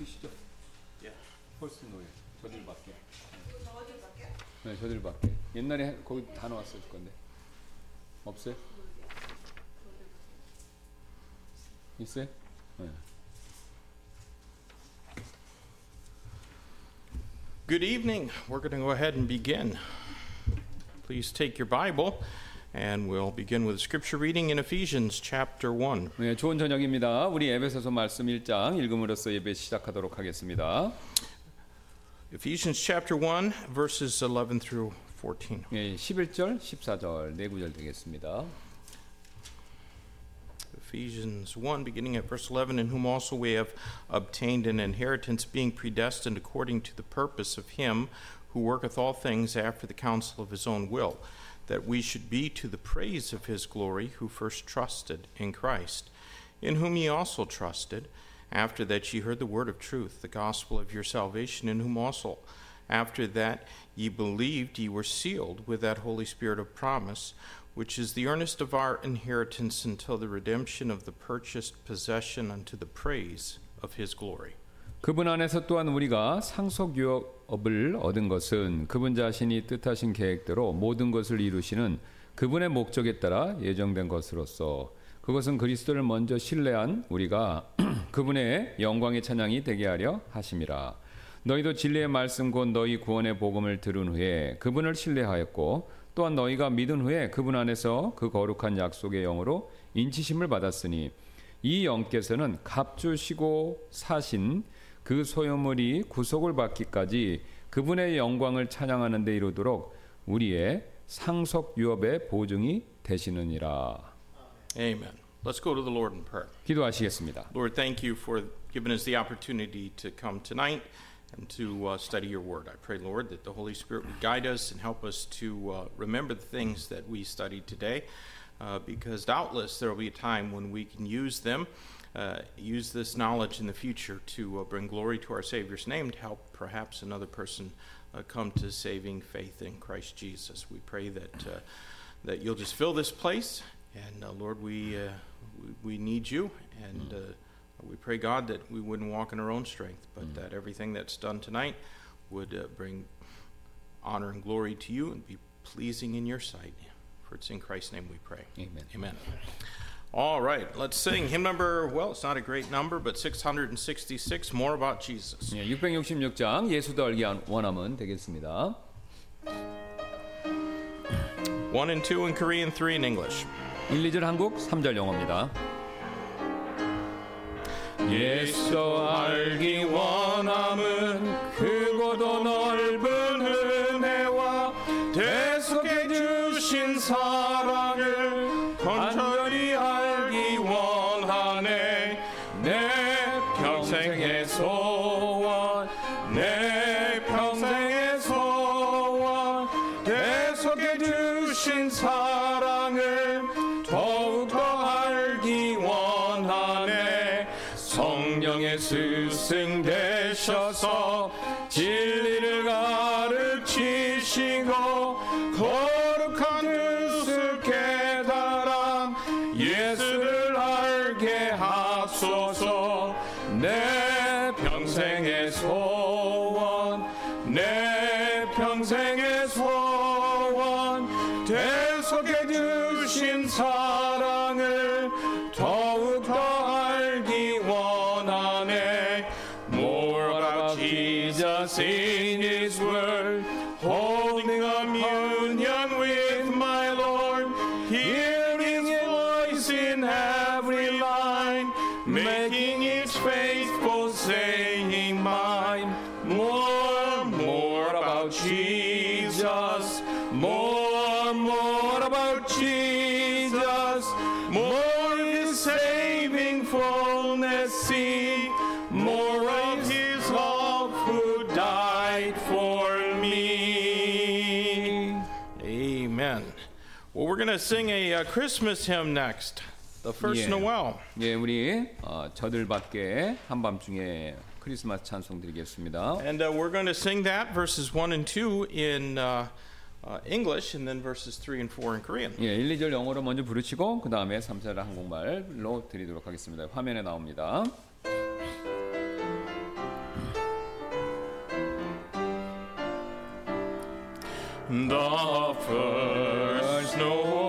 자매님도 이거 있으시죠? 폴스 노예 저들밖에. 네, 저들밖에. 옛날에 거기 다 나왔을 건데. 없어요? 있어요? 네. Good evening. We're going to go ahead and begin. Please take your Bible and we'll begin with scripture reading in Ephesians chapter 1. 네, 좋은 저녁입니다. 우리 에베소서 말씀 1장 읽음으로써 예배 시작하도록 하겠습니다. Ephesians chapter 1 verses 11 through 14. 예, 11절, 14절 네 구절 되겠습니다. Ephesians 1 beginning at verse 11 in whom also we have obtained an inheritance being predestined according to the purpose of him who worketh all things after the counsel of his own will that we should be to the praise of his glory who first trusted in Christ in whom ye also trusted after that ye heard the word of truth the gospel of your salvation in whom also after that ye believed ye were sealed with that holy spirit of promise which is the earnest of our inheritance until the redemption of the purchased possession unto the praise of his glory. 그분 안에서 또한 우리가 상속 유업 을 얻은 것은 그분 자신이 뜻하신 계획대로 모든 것을 이루시는 그분의 목적에 따라 예정된 것으로서 그것은 그리스도를 먼저 신뢰한 우리가 그분의 영광의 찬양이 되게 하려 하심이라. 너희도 진리의 말씀 곧 너희 구원의 복음을 들은 후에 그분을 신뢰하였고 또한 너희가 믿은 후에 그분 안에서 그 거룩한 약속의 영으로 인치심을 받았으니 이 영께서는 값 주시고 사신 그 소유물이 구속을 받기까지 그분의 영광을 찬양하는 데 이르도록 우리의 상속 유업의 보증이 되시느니라. Amen. Let's go to the Lord in prayer. 기도하시겠습니다. Lord, thank you for giving us the opportunity to come tonight and to uh, study your word. I pray, Lord, that the Holy Spirit would guide us and help us to uh, remember the things that we studied today, uh, because doubtless there will be a time when we can use them, uh, use this knowledge in the future to uh, bring glory to our Savior's name, to help perhaps another person uh, come to saving faith in Christ Jesus. We pray that uh, that you'll just fill this place, and uh, Lord, we, uh, we we need you, and. Uh, we pray, God, that we wouldn't walk in our own strength, but that everything that's done tonight would uh, bring honor and glory to you and be pleasing in your sight. For it's in Christ's name we pray. Amen. Amen. All right, let's sing hymn number, well, it's not a great number, but 666, More About Jesus. 예, 666장 예수도 알기 원함은 되겠습니다. One and two in Korean, three in English. 1, 2절 한국, 3절 영어입니다. 예수 알기 원함은 크고도 넓은 은혜와 대속해 주신 사 saying mine More, more about Jesus More, more about Jesus More His saving fullness see More of His love who died for me Amen. Well, we're going to sing a, uh Christmas hymn next, the first Yeah. Noel. 예, 우리 어, 저들밖에 한밤중에 크리스마스 찬송 드리겠습니다. And uh, we're going to sing that verses 1 and 2 in uh, uh, English and then verses 3 and 4 in Korean. 예, 1, 2절 영어로 먼저 부르시고 그다음에 3, 4절 한국말로 드리도록 하겠습니다. 화면에 나옵니다. The first snow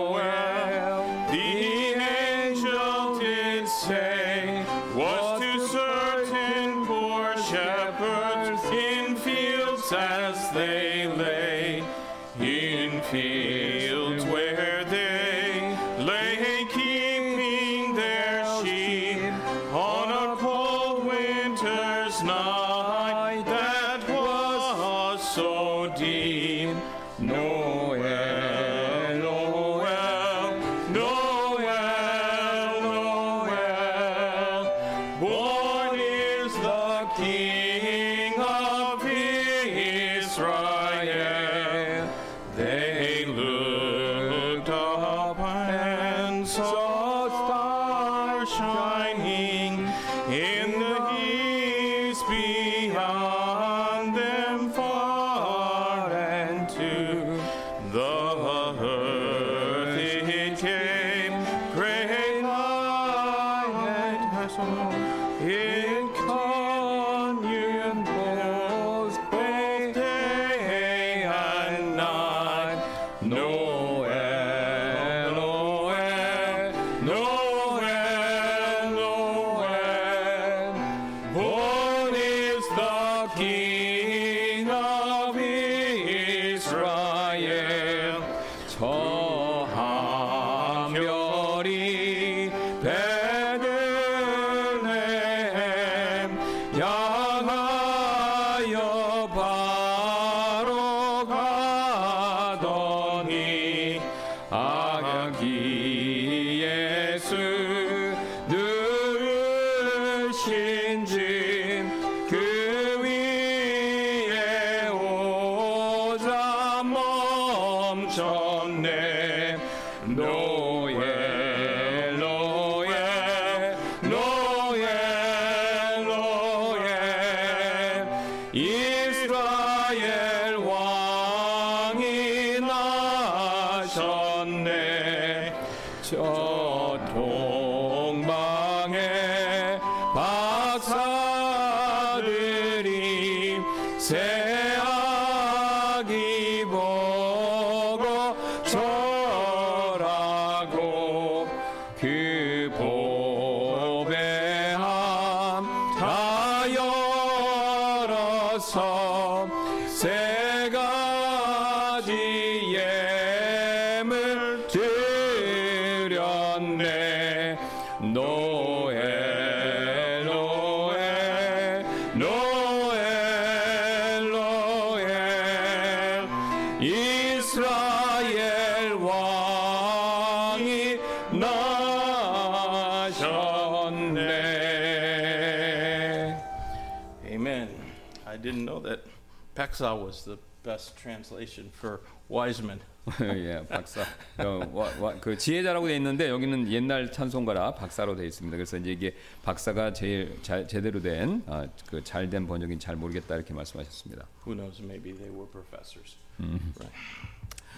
Paxa was the best translation for wise men. 예, 박사. 어, 와, 와, 그 지혜자라고 돼 있는데 여기는 옛날 찬송가라 박사로 돼 있습니다. 그래서 이제 이게 박사가 제일 잘, 제대로 된 아, 그 잘된 번역인 잘 모르겠다 이렇게 말씀하셨습니다. Who knows? Maybe they were professors. Right.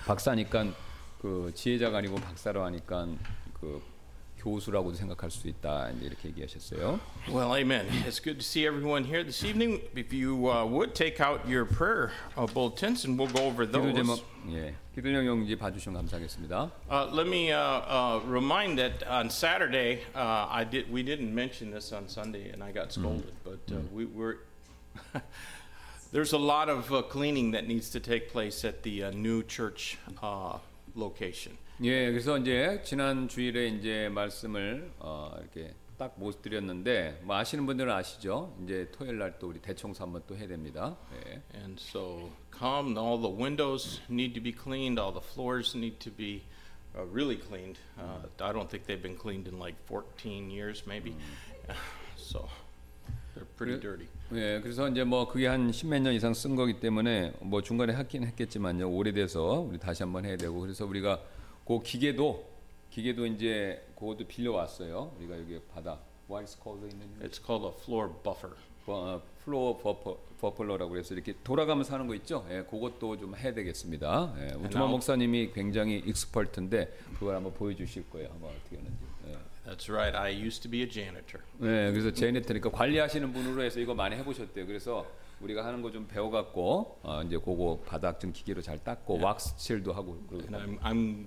박사니까 그 지혜자가 아니고 박사로 하니까 그 교수라고도 생각할 수 있다 이제 이렇게 얘기하셨어요. Well, amen. It's good to see everyone here this evening. If you uh, would take out your prayer uh, bulletins and we'll go over 기도 제목 those. 예, 기도령 용지 봐주시면 감사하겠습니다. Uh, let me uh, uh, remind that on Saturday, uh, I did. We didn't mention this on Sunday, and I got scolded. But uh, we were. there's a lot of uh, cleaning that needs to take place at the uh, new church uh, location. 예, 그래서 이제 지난 주일에 이제 말씀을 어, 이렇게 딱 못 드렸는데 뭐 아시는 분들은 아시죠? 이제 토요일 날 또 우리 대청소 한번 또 해야 됩니다. 예. And so, come. All the windows need to be cleaned. All the floors need to be uh, really cleaned. Uh, I don't think they've been cleaned in like 14 years, maybe. so, they're pretty dirty. 예, 그래서 이제 뭐 그게 한 십몇 년 이상 쓴 거기 때문에 뭐 중간에 했긴 했겠지만요. 오래돼서 우리 다시 한번 해야 되고 그래서 우리가 그 기계도 기계도 이제 그것도 빌려 왔어요. 우리가 여기 바다 What is called in? It's called a floor buffer. 어, floor buffer, buffer라고 그래서 이렇게 돌아가면서 하는 거 있죠. 예, 그것도 좀 해야 되겠습니다. 예, now- 목사님이 굉장히 expert인데 그걸 한번 보여주실 거예요. 한번 어떻게 하는지. 예. That's right. I used to be a janitor. 네, 그래서 janitor니까 관리하시는 분으로 해서 이거 많이 해보셨대요. 그래서 우리가 하는 거 좀 배워갖고 어, 이제 그거 바닥 좀 기계로 잘 닦고 왁스 칠도 하고 그러고 And I'm, I'm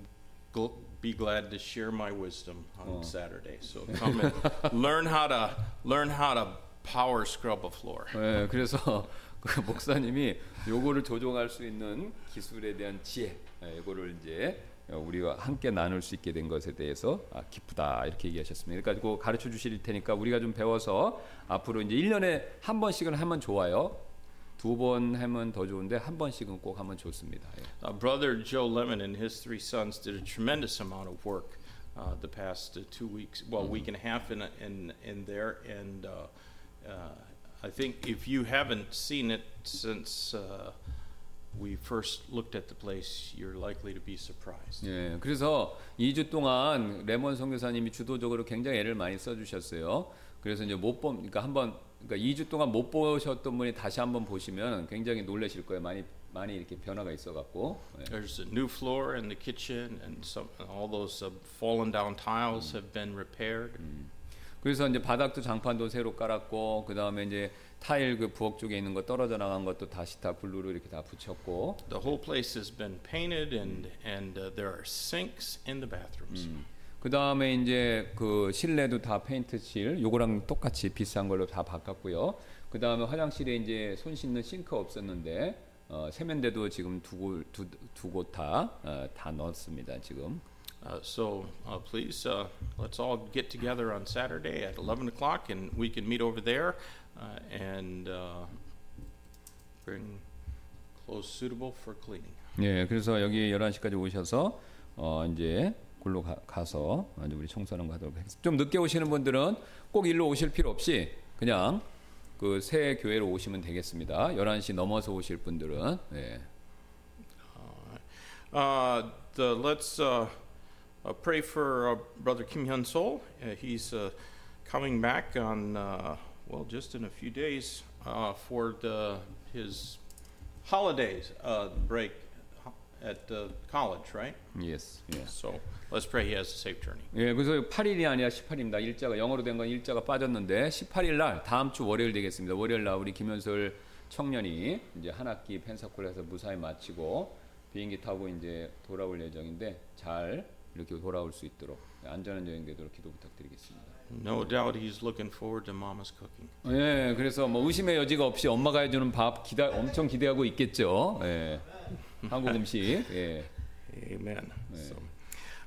gl- be glad to share my wisdom on Saturday. So come and learn how to learn how to power scrub a floor. 예, 그래서 그 목사님이 요거를 조종할 수 있는 기술에 대한 지혜, 예, 이거를 이제 우리가 함께 나눌 수 있게 된 것에 대해서 아, 기쁘다 이렇게 얘기하셨습니다. 그러니까 가르쳐 주실 테니까 우리가 좀 배워서 앞으로 이제 1년에 한 번씩은 하면 좋아요. 두 번 하면 더 좋은데 한 번씩은 꼭 하면 좋습니다. 예. Uh, brother Joe Lemon and his three sons did a tremendous amount of work uh, the past uh, two weeks, well, week and a half in in in there, and uh, uh, I think if you haven't seen it since uh, we first looked at the place, you're likely to be surprised. 예, 그래서 2주 동안 레몬 선교사님이 주도적으로 굉장히 애를 많이 써주셨어요. 그래서 이제 못 본, 그러니까 한번, 그러니까 2주 동안 못 보셨던 분이 다시 한번 보시면 굉장히 놀라실 거예요. 많이 많이 이렇게 변화가 있어 갖고. 예. There's a new floor in the kitchen, and some all those uh, fallen down tiles have been repaired. 그래서 이제 바닥도 장판도 새로 깔았고, 그 다음에 이제 타일 그 부엌 쪽에 있는 거 떨어져 나간 것도 다시 다 블루로 이렇게 다 붙였고, The whole place has been painted, and and uh, there are sinks in the bathrooms. 그 다음에 이제 그 실내도 다 페인트 칠, 요거랑 똑같이 비싼 걸로 다 바꿨고요. 그 다음에 화장실에 이제 손 씻는 싱크 없었는데 어, 세면대도 지금 두곳두곳 다 어, 다 넣었습니다 지금. Uh, so uh, please, uh, let's all get together on Saturday at 11 o'clock, and we can meet over there uh, and uh, bring clothes suitable for cleaning. 예, 그래서 여기 11시까지 오셔서 어, 이제 굴로 가, 이제 우리 청소하는 거 하도록 하겠습니다. 좀 늦게 오시는 분들은 꼭 일로 오실 필요 없이 그냥 그 새 교회로 오시면 되겠습니다. 11시 넘어서 오실 분들은 예. Uh, the, let's uh, uh, pray for uh, Brother Kim Hyun Sol. Uh, he's uh, coming back on, uh, well, just in a few days uh, for the, his holidays uh, break at uh, college, right? Yes. 예. So let's pray he has a safe journey. 예, 그래서 8일이 아니라 18일입니다. 일자가 영어로 된 건 일자가 빠졌는데 18일 날 다음 주 월요일 되겠습니다. 월요일 날 우리 김현솔 청년이 이제 한 학기 펜사콜에서 무사히 마치고 비행기 타고 이제 돌아올 예정인데 잘 이렇게 돌아올 수 있도록 안전한 여행 되도록 기도 부탁드리겠습니다. No doubt he's looking forward to Mama's cooking. 예, 그래서 뭐 의심의 여지가 없이 엄마가 해주는 밥 기다 엄청 기대하고 있겠죠. 예, 한국 음식. 예. Amen. So,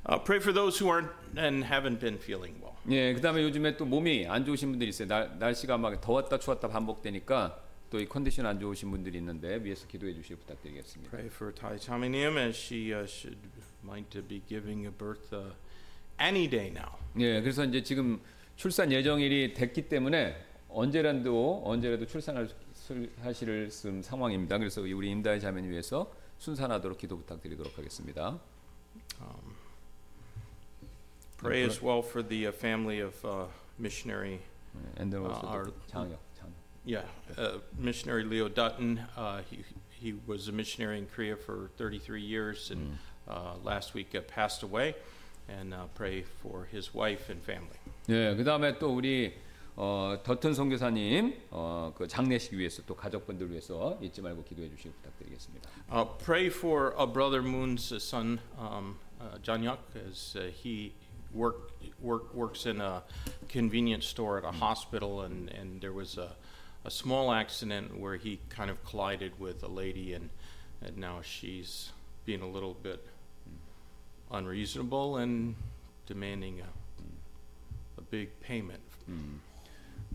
uh, pray for those who aren't and haven't been feeling well. 예, 그다음에 요즘에 또 몸이 안 좋으신 분들이 있어요. 날, 날씨가 막 더웠다 추웠다 반복되니까 또 이 컨디션 안 좋으신 분들이 있는데 위에서 기도해 주시길 부탁드리겠습니다. Pray for Tai Taminim as she uh, should might be giving a birth uh, any day now. 예, 그래서 이제 지금 출산 예정일이 됐기 때문에 언제라도 언제라도 출산할 수- 하실 수- 상황입니다. 그래서 우리 임다희 자매님 위해서 순산하도록 기도 부탁드리도록 하겠습니다. Pray as well for the uh, family of uh, missionary, 예, 앤드 아, 오스 our- 장혁, 장혁. yeah, uh, missionary Leo Dutton. Uh, he he was a missionary in Korea for 33 years, and uh, last week uh, passed away. And uh, pray for his wife and family. 예, 그다음에 또 우리 어, 더튼 선교사님 어, 그 장례식 위해서 또 가족분들 위해서 잊지 말고 기도해 주시기 부탁드리겠습니다. Uh, pray for uh, brother Moon's uh, son, um, uh, John Yuk, as uh, he work, work, works in a convenience store at a hospital, and, and there was a, a small accident where he kind of collided with a lady, and, and now she's being a little bit unreasonable and demanding a, a big payment.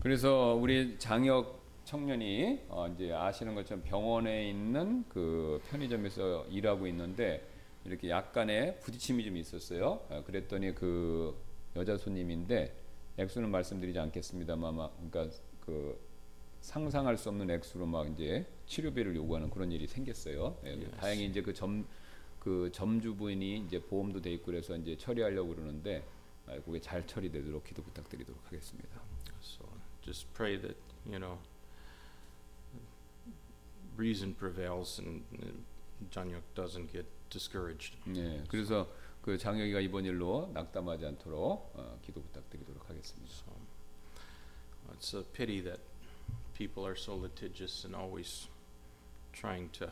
그래서 우리 장혁 청년이 어, 이제 아시는 것처럼 병원에 있는 그 편의점에서 일하고 있는데 이렇게 약간의 부딪힘이 좀 있었어요. 어, 그랬더니 그 여자 손님인데 액수는 말씀드리지 않겠습니다만 막 그러니까 그 상상할 수 없는 액수로 막 이제 치료비를 요구하는 그런 일이 생겼어요. 예, Yes. 다행히 이제 그 점 그 점주분이 이제 보험도 돼 있고 그래서 이제 처리하려고 그러는데 아, 그게 잘 처리되도록 기도 부탁드리도록 하겠습니다. So just pray that, you know, reason prevails and, Yuk doesn't get discouraged. 네, 그래서 그 장혁이가 이번 일로 낙담하지 않도록 어, 기도 부탁드리도록 하겠습니다. So it's a pity that people are so litigious and always trying to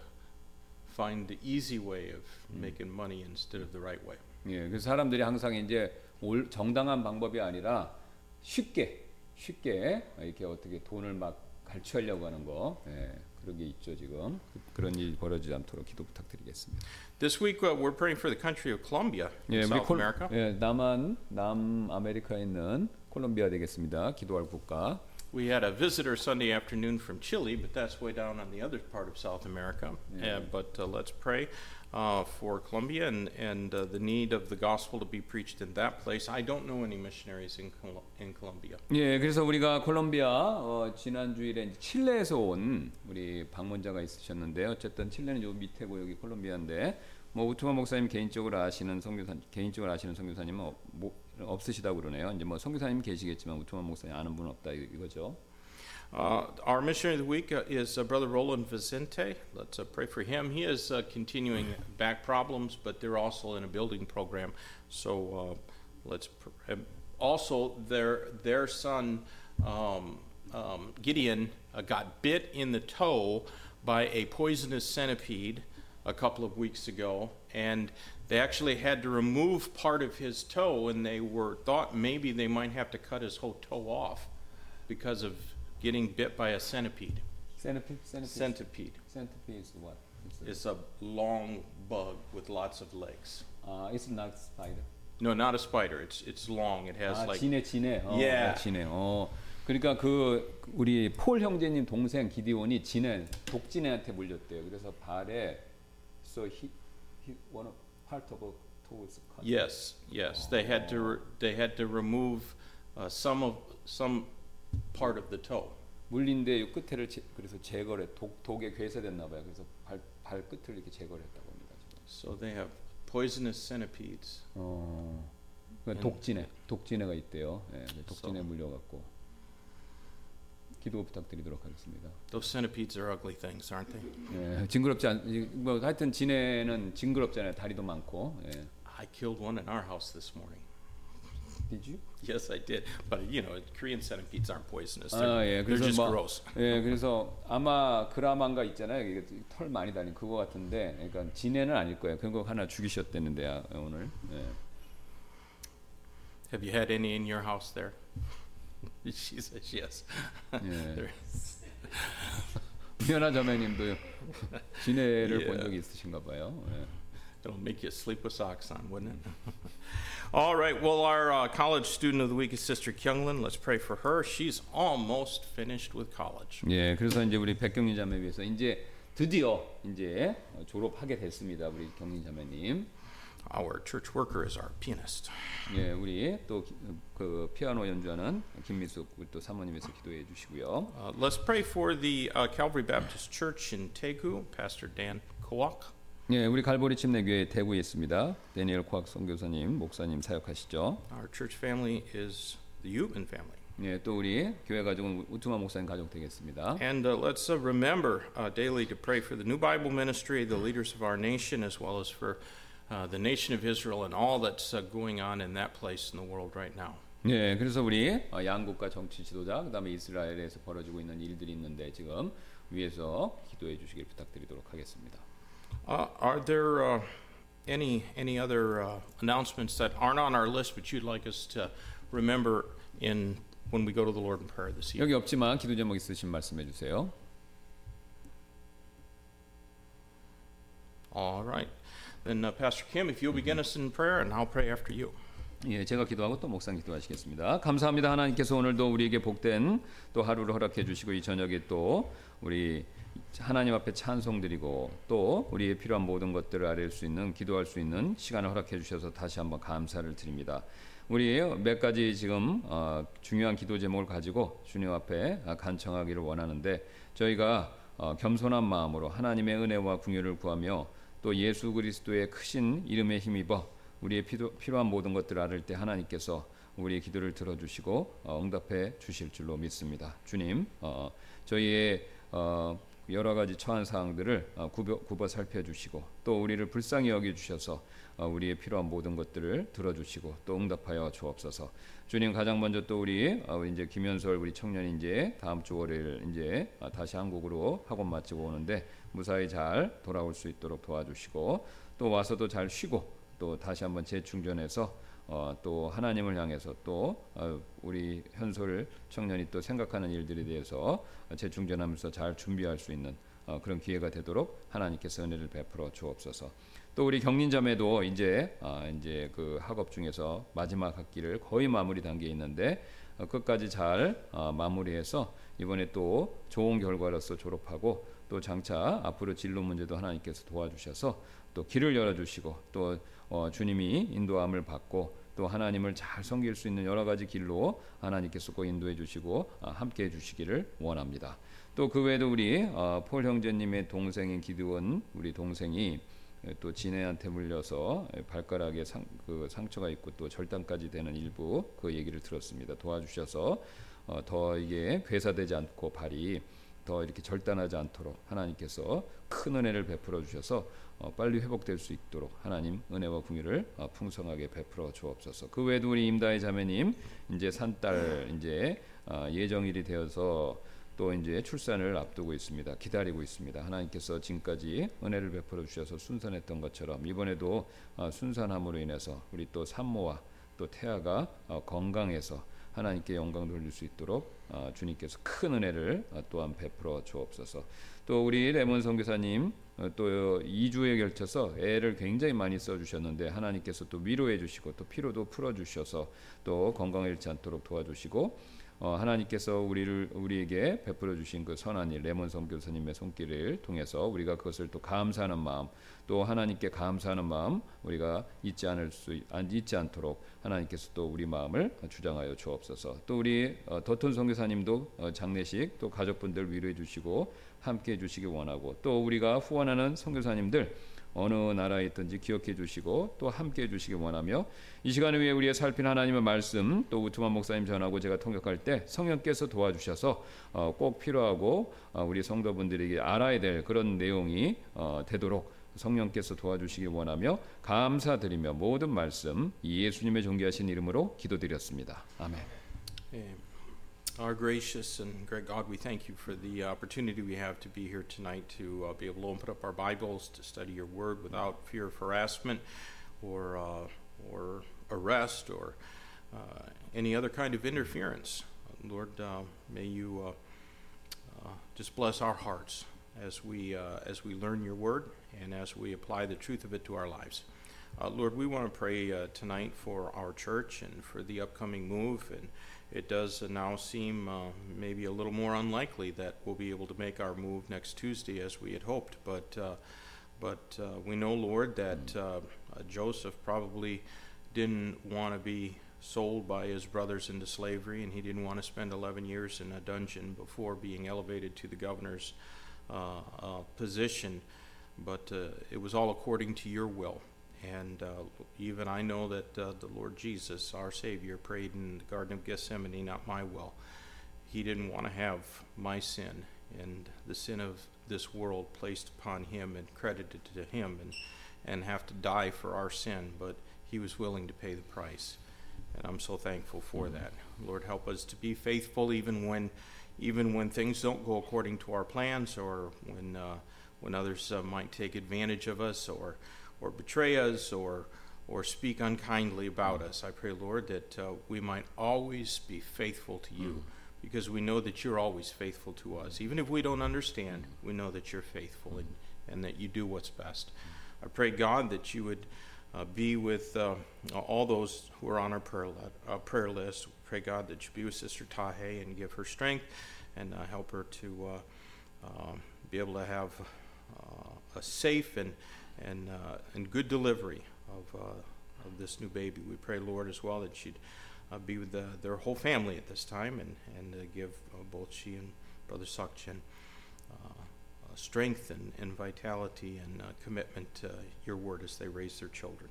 find the easy way of making money instead of the right way. 예, 그래서 사람들이 항상 이제 올, 정당한 방법이 아니라 쉽게 쉽게 이렇게 어떻게 돈을 막 갈취하려고 하는 거 예, 그런 게 있죠 지금 그, 그런 일이 벌어지지 않도록 기도 부탁드리겠습니다. This week uh, we're praying for the country of Colombia, 예, South 콜, America. 예, 남한 남아메리카에 있는 콜롬비아 되겠습니다. 기도할 국가. We had a visitor Sunday afternoon from Chile, but that's way down on the other part of South America. Yeah. Uh, but uh, let's pray uh, for Colombia and, and uh, the need of the gospel to be preached in that place. I don't know any missionaries in, Col- in Colombia. 예, 그래서 우리가 콜롬비아 어, 지난 주일에 이제 칠레에서 온 우리 방문자가 있으셨는데 어쨌든 칠레는 요 밑에고 여기 콜롬비아인데 뭐 우투마 목사님 개인적으로 아시는 선교사 개인적으로 아시는 선교사님은 없, 뭐, 없으시다고 그러네요. 이제 뭐 선교사님 계시겠지만 우투마 목사님 아는 분은 없다 이- 이거죠. Uh, our missionary of the week uh, is uh, Brother Roland Vicente. Let's uh, pray for him. He is uh, continuing back problems, but they're also in a building program. So uh, let's pr- um, also their their son um, um, Gideon uh, got bit in the toe by a poisonous centipede a couple of weeks ago, and they actually had to remove part of his toe, and they were thought maybe they might have to cut his whole toe off because of getting bit by a centipede. 세네피 세네피 Centipede 세네피 is what? It's, is a long bug with lots of legs. 아, it's not spider. No, not a spider. It's it's long. It has 아, like 지네 지네. 어, Yeah. 아, 지네. 어. 그러니까 그 우리 폴 형제님 동생 기디온이 지네 독지네한테 물렸대요. 그래서 발에 so he he one of is cut. yes, yes. They had to re- they had to remove uh, some of some part of the toe. 물린데 이 끝에를 제, 그래서 제거를 독 독에 괴사됐나 봐요. 그래서 발 발 끝을 이렇게 제거를 했다고 합니다. 지금. So they have poisonous centipedes. 어. 그 음. 독지네 독지네가 있대요. 예, 그 So- 물려갖고 기도 부탁드리도록 하겠습니다. Those centipedes are ugly things, aren't they? 예, 징그럽지 않, 이- 뭐 하여튼 지네는 징그럽잖아요. 다리도 많고. 예. I killed one in our house this morning. Did you? Yes, I did. But you know, Korean centipedes aren't poisonous. They're, 아, 예. they're just 뭐, gross. 예, 그래서 아마 그라만가 있잖아요. 이게 털 많이 달린 그거 같은데, 그러니까 지네는 아닐 거예요. 그거 하나 죽이셨대는데 아, 오늘. 예. Have you had any in your house there? she says yes. 예. There- 미연아 자매님도 지네를 본 예. 적이 있으신가 봐요. 예. It'll make you sleep with socks on, wouldn't it? All right. Well, our uh, college student of the week is Sister Kyunglin. Let's pray for her. She's almost finished with college. 예, 그래서 이제 우리 백경리 자매 위해서 이제 드디어 이제 졸업하게 됐습니다. 우리 경리 자매님. Our church worker is our pianist. 예, 우리 또 그 피아노 연주하는 김미숙 우리 또 사모님에서 기도해 주시고요. Uh, let's pray for the uh, Calvary Baptist Church in Daegu, Pastor Dan Kowak. 예, 우리 갈보리 침례교회 대구에 있습니다. 데니엘 코악 선교사님, 목사님 사역하시죠. Our church family is the Eubin family. 예, 또 우리 교회 가족은 우투마 목사님 가족 되겠습니다. And uh, let's uh, remember uh, daily to pray for the New Bible Ministry, the leaders of our nation, as well as for uh, the nation of Israel and all that's uh, going on in that place in the world right now. 예, 그래서 우리 어, 양국과 정치 지도자, 그다음에 이스라엘에서 벌어지고 있는 일들이 있는데 지금 위에서 기도해 주시길 부탁드리도록 하겠습니다. Uh, are there uh, any any other uh, announcements that aren't on our list, but you'd like us to remember in when we go to the Lord in prayer this evening? 여기 없지만 기도 제목 있으신 말씀해 주세요. All right, Then uh, Pastor Kim, if you'll begin us in prayer, and I'll pray after you. 예, 제가 기도하고 또 목사님 기도하시겠습니다. 감사합니다. 하나님께서 오늘도 우리에게 복된 또 하루를 허락해 주시고 이 저녁에 또 우리 하나님 앞에 찬송드리고 또 우리의 필요한 모든 것들을 아뢰 수 있는 기도할 수 있는 시간을 허락해 주셔서 다시 한번 감사를 드립니다. 우리 몇 가지 지금 어, 중요한 기도 제목을 가지고 주님 앞에 간청하기를 원하는데 저희가 어, 겸손한 마음으로 하나님의 은혜와 궁유를 구하며 또 예수 그리스도의 크신 이름에 힘입어 우리의 필요, 필요한 모든 것들을 알을 때 하나님께서 우리의 기도를 들어주시고 어, 응답해 주실 줄로 믿습니다. 주님, 어, 저희의 어, 여러 가지 처한 사항들을 어, 굽어, 굽어 살펴주시고 또 우리를 불쌍히 여겨 주셔서 어, 우리의 필요한 모든 것들을 들어주시고 또 응답하여 주옵소서. 주님 가장 먼저 또 우리 어, 이제 김현솔 우리 청년이 이제 다음 주 월요일 이제 다시 한국으로 학원 마치고 오는데 무사히 잘 돌아올 수 있도록 도와주시고 또 와서도 잘 쉬고 또 다시 한번 재충전해서 어, 또 하나님을 향해서 또 어, 우리 현솔 청년이 또 생각하는 일들에 대해서 재충전하면서 잘 준비할 수 있는 어, 그런 기회가 되도록 하나님께서 은혜를 베풀어 주옵소서. 또 우리 경린자매도 이제 아, 이제 그 학업 중에서 마지막 학기를 거의 마무리 단계에 있는데 어, 끝까지 잘 어, 마무리해서 이번에 또 좋은 결과로서 졸업하고 또 장차 앞으로 진로 문제도 하나님께서 도와주셔서 또 길을 열어주시고 또 어, 주님이 인도함을 받고 또 하나님을 잘 섬길 수 있는 여러 가지 길로 하나님께서 꼭 인도해 주시고 어, 함께 해 주시기를 원합니다. 또 그 외에도 우리 어, 폴 형제님의 동생인 기드원 우리 동생이 또 진해한테 물려서 발가락에 상, 그 상처가 있고 또 절단까지 되는 일부 그 얘기를 들었습니다. 도와주셔서 어, 더 이게 괴사되지 않고 발이 더 이렇게 절단하지 않도록 하나님께서 큰 은혜를 베풀어 주셔서 어, 빨리 회복될 수 있도록 하나님 은혜와 궁유를 어, 풍성하게 베풀어 주옵소서. 그 외에도 우리 임다희 자매님 이제 산딸 이제 어, 예정일이 되어서 또 이제 출산을 앞두고 있습니다. 기다리고 있습니다. 하나님께서 지금까지 은혜를 베풀어 주셔서 순산했던 것처럼 이번에도 어, 순산함으로 인해서 우리 또 산모와 또 태아가 어, 건강해서 하나님께 영광 돌릴 수 있도록 어, 주님께서 큰 은혜를 어, 또한 베풀어 주옵소서. 또 우리 레몬 선교사님 어, 또 2주에 걸쳐서 애를 굉장히 많이 써 주셨는데 하나님께서 또 위로해 주시고 또 피로도 풀어 주셔서 또 건강 잃지 않도록 도와주시고 어, 하나님께서 우리를 우리에게 베풀어 주신 그 선한 일 레몬 선교사님의 손길을 통해서 우리가 그것을 또 감사하는 마음 또 하나님께 감사하는 마음 우리가 잊지 않을 수 잊지 않도록 하나님께서 또 우리 마음을 주장하여 주옵소서. 또 우리 어, 더톤 선교사님도 어, 장례식 또 가족분들 위로해 주시고 함께 해 주시기 원하고 또 우리가 후원하는 선교사님들 어느 나라에 있든지 기억해 주시고 또 함께 해 주시기 원하며 이 시간을 위해 우리의 살핀 하나님의 말씀 또 우투만 목사님 전하고 제가 통역할 때 성령께서 도와주셔서 어, 꼭 필요하고 어, 우리 성도분들에게 알아야 될 그런 내용이 어, 되도록 성령께서 도와주시기 원하며 감사드리며 모든 말씀 예수님의 존귀하신 이름으로 기도드렸습니다. 아멘. 예. Our gracious and great God, we thank you for the opportunity we have to be here tonight to uh, be able to open up our Bibles, to study your word without fear of harassment or, uh, or arrest or uh, any other kind of interference. Lord, uh, may you uh, uh, just bless our hearts as we, as we learn your word and as we apply the truth of it to our lives. Lord, we want to pray tonight for our church and for the upcoming move and it does now seem uh, maybe a little more unlikely that we'll be able to make our move next Tuesday as we had hoped. But uh, but uh, we know, Lord, that uh, uh, Joseph probably didn't want to be sold by his brothers into slavery, and he didn't want to spend 11 years in a dungeon before being elevated to the governor's uh, position. But it was all according to your will. And uh, even I know that uh, the Lord Jesus, our Savior, prayed in the Garden of Gethsemane, not my will. He didn't want to have my sin and the sin of this world placed upon him and credited to him and, and have to die for our sin, but he was willing to pay the price. And I'm so thankful for that. Lord, help us to be faithful even when, even when things don't go according to our plans or when, uh, when others uh, might take advantage of us or or betray us or or speak unkindly about us. I pray, Lord, that uh, we might always be faithful to you because we know that you're always faithful to us. Even if we don't understand, we know that you're faithful and, and that you do what's best. I pray, God, that you would uh, be with uh, all those who are on our prayer, uh, prayer list. We pray, God, that you be with Sister Tahe and give her strength and uh, help her to uh, um, be able to have a safe and and, uh, and good delivery of, uh, of this new baby. We pray, Lord, as well that she'd uh, be with the, their whole family at this time and, and uh, give uh, both she and Brother Sukchin uh, strength and, and vitality and commitment to your word as they raise their children.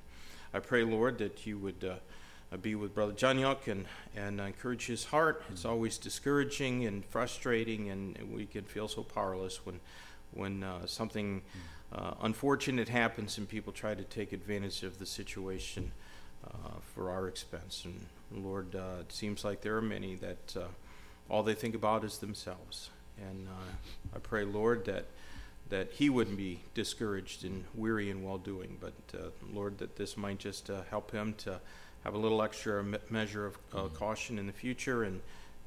I pray, Lord, that you would uh, be with Brother Janyuk and, and encourage his heart. It's always discouraging and frustrating, and we can feel so powerless when, when uh, something uh, unfortunate happens and people try to take advantage of the situation uh, for our expense. And Lord, uh, it seems like there are many that uh, all they think about is themselves. And uh, I pray, Lord, that that he wouldn't be discouraged and weary in well doing, but uh, Lord, that this might just uh, help him to have a little extra me- measure of uh, caution in the future, and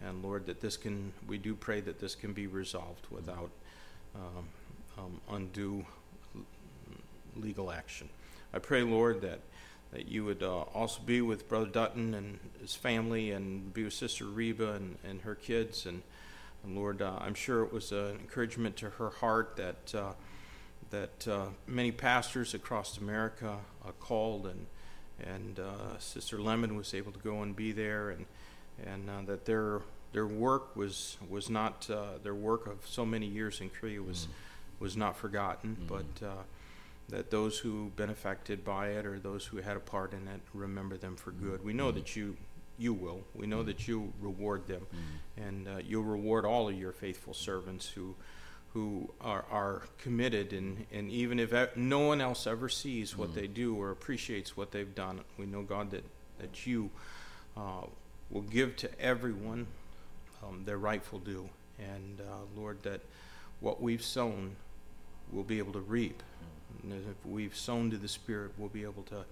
and Lord, that this can we do pray that this can be resolved without um, um, undue legal action. I pray, Lord, that that you would uh, also be with Brother Dutton and his family, and be with Sister Reba and, and her kids, and and Lord, uh, I'm sure it was an encouragement to her heart that uh, that uh, many pastors across America uh, called, and and uh, Sister Lemon was able to go and be there, and and uh, that their their work was was not their work of so many years in Korea was mm. was not forgotten, mm. but that those who been affected by it or those who had a part in it remember them for good. We know that you you will. We know that you reward them, mm. and uh, you'll reward all of your faithful servants who who are, are committed. And, and even if no one else ever sees what they do or appreciates what they've done we know god that, that you uh, will give to everyone um, their rightful due. And uh, lord that what we've sown we'll be able to reap mm. and if we've sown to the spirit we'll be able to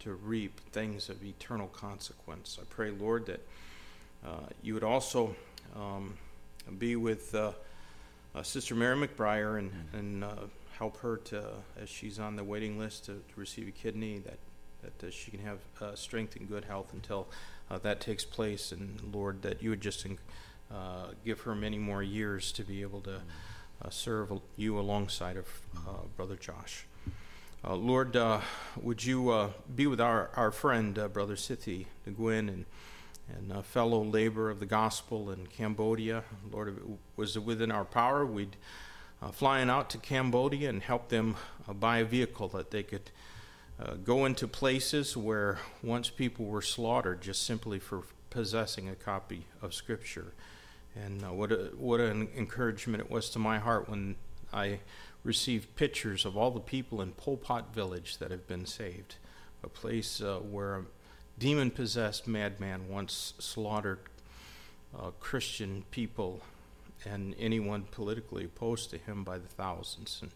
to reap things of eternal consequence. I pray, Lord, that uh, you would also um, be with uh, uh, Sister Mary McBriar and, mm-hmm. and uh, help her to, as she's on the waiting list to, to receive a kidney, that, that uh, she can have uh, strength and good health until that takes place. And Lord, that you would just give her many more years to be able to mm-hmm. serve you alongside of Brother Josh. Uh, Lord, uh, would you uh, be with our, our friend, uh, Brother Sithi Nguyen, and, and fellow labor of the gospel in Cambodia? Lord, if it was within our power, we'd uh, flying out to Cambodia and help them uh, buy a vehicle that they could go into places where once people were slaughtered just simply for possessing a copy of Scripture. And what, a, what an encouragement it was to my heart when I received pictures of all the people in Pol Pot village that have been saved, a place uh, where a demon possessed madman once slaughtered uh, Christian people and anyone politically opposed to him by the thousands. And,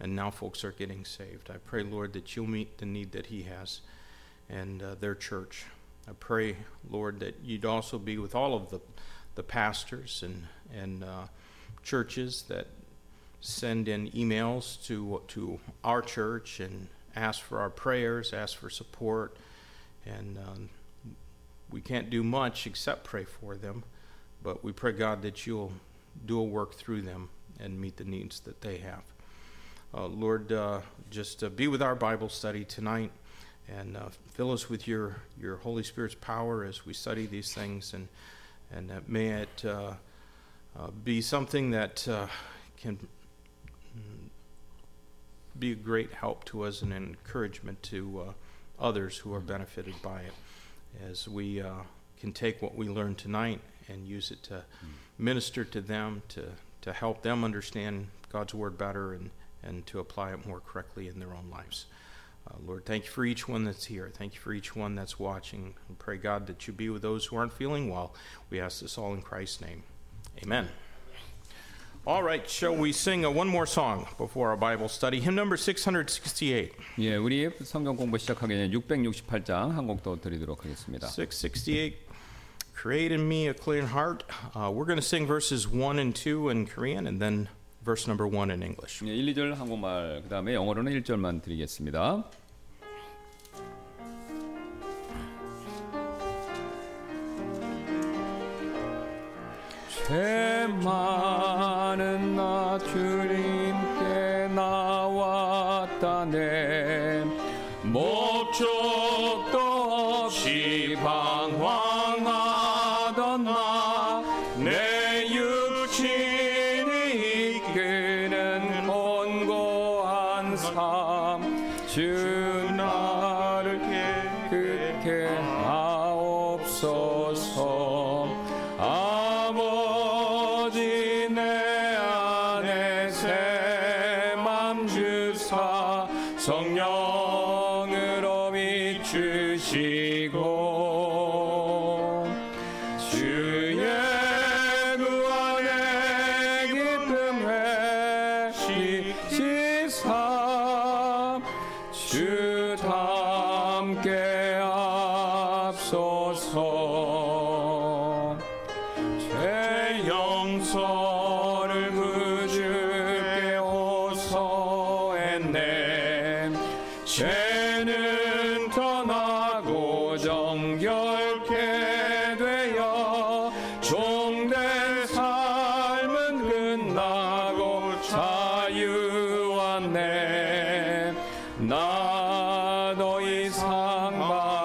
and now folks are getting saved. I pray, Lord, that you'll meet the need that he has and uh, their church. I pray, Lord, that you'd also be with all of the, the pastors and, and uh, churches that send in emails to to our church and ask for our prayers, ask for support, and um, we can't do much except pray for them. But we pray God that you'll do a work through them and meet the needs that they have. Uh, Lord, uh, just uh, be with our Bible study tonight and uh, fill us with your your Holy Spirit's power as we study these things, and and that may it uh, uh, be something that can be a great help to us and an encouragement to uh, others who are benefited by it as we uh, can take what we learned tonight and use it to minister to them, to, to help them understand God's Word better and, and to apply it more correctly in their own lives. Uh, Lord, thank you for each one that's here. Thank you for each one that's watching. And pray, God, that you be with those who aren't feeling well. We ask this all in Christ's name. Amen. All right, shall we sing a one more song before our Bible study? Hymn number 668. 예, 우리 성경 공부 시작하기 전에 668장 한 곡 더 드리도록 하겠습니다. 668 Create in me a clean heart. Uh, we're going to sing verses 1 and 2 in Korean and then verse number 1 in English. 예, 1, 2절 한국말 그다음에 영어로는 1절만 드리겠습니다. 죄 많은 나 주님께 나왔다네. 목적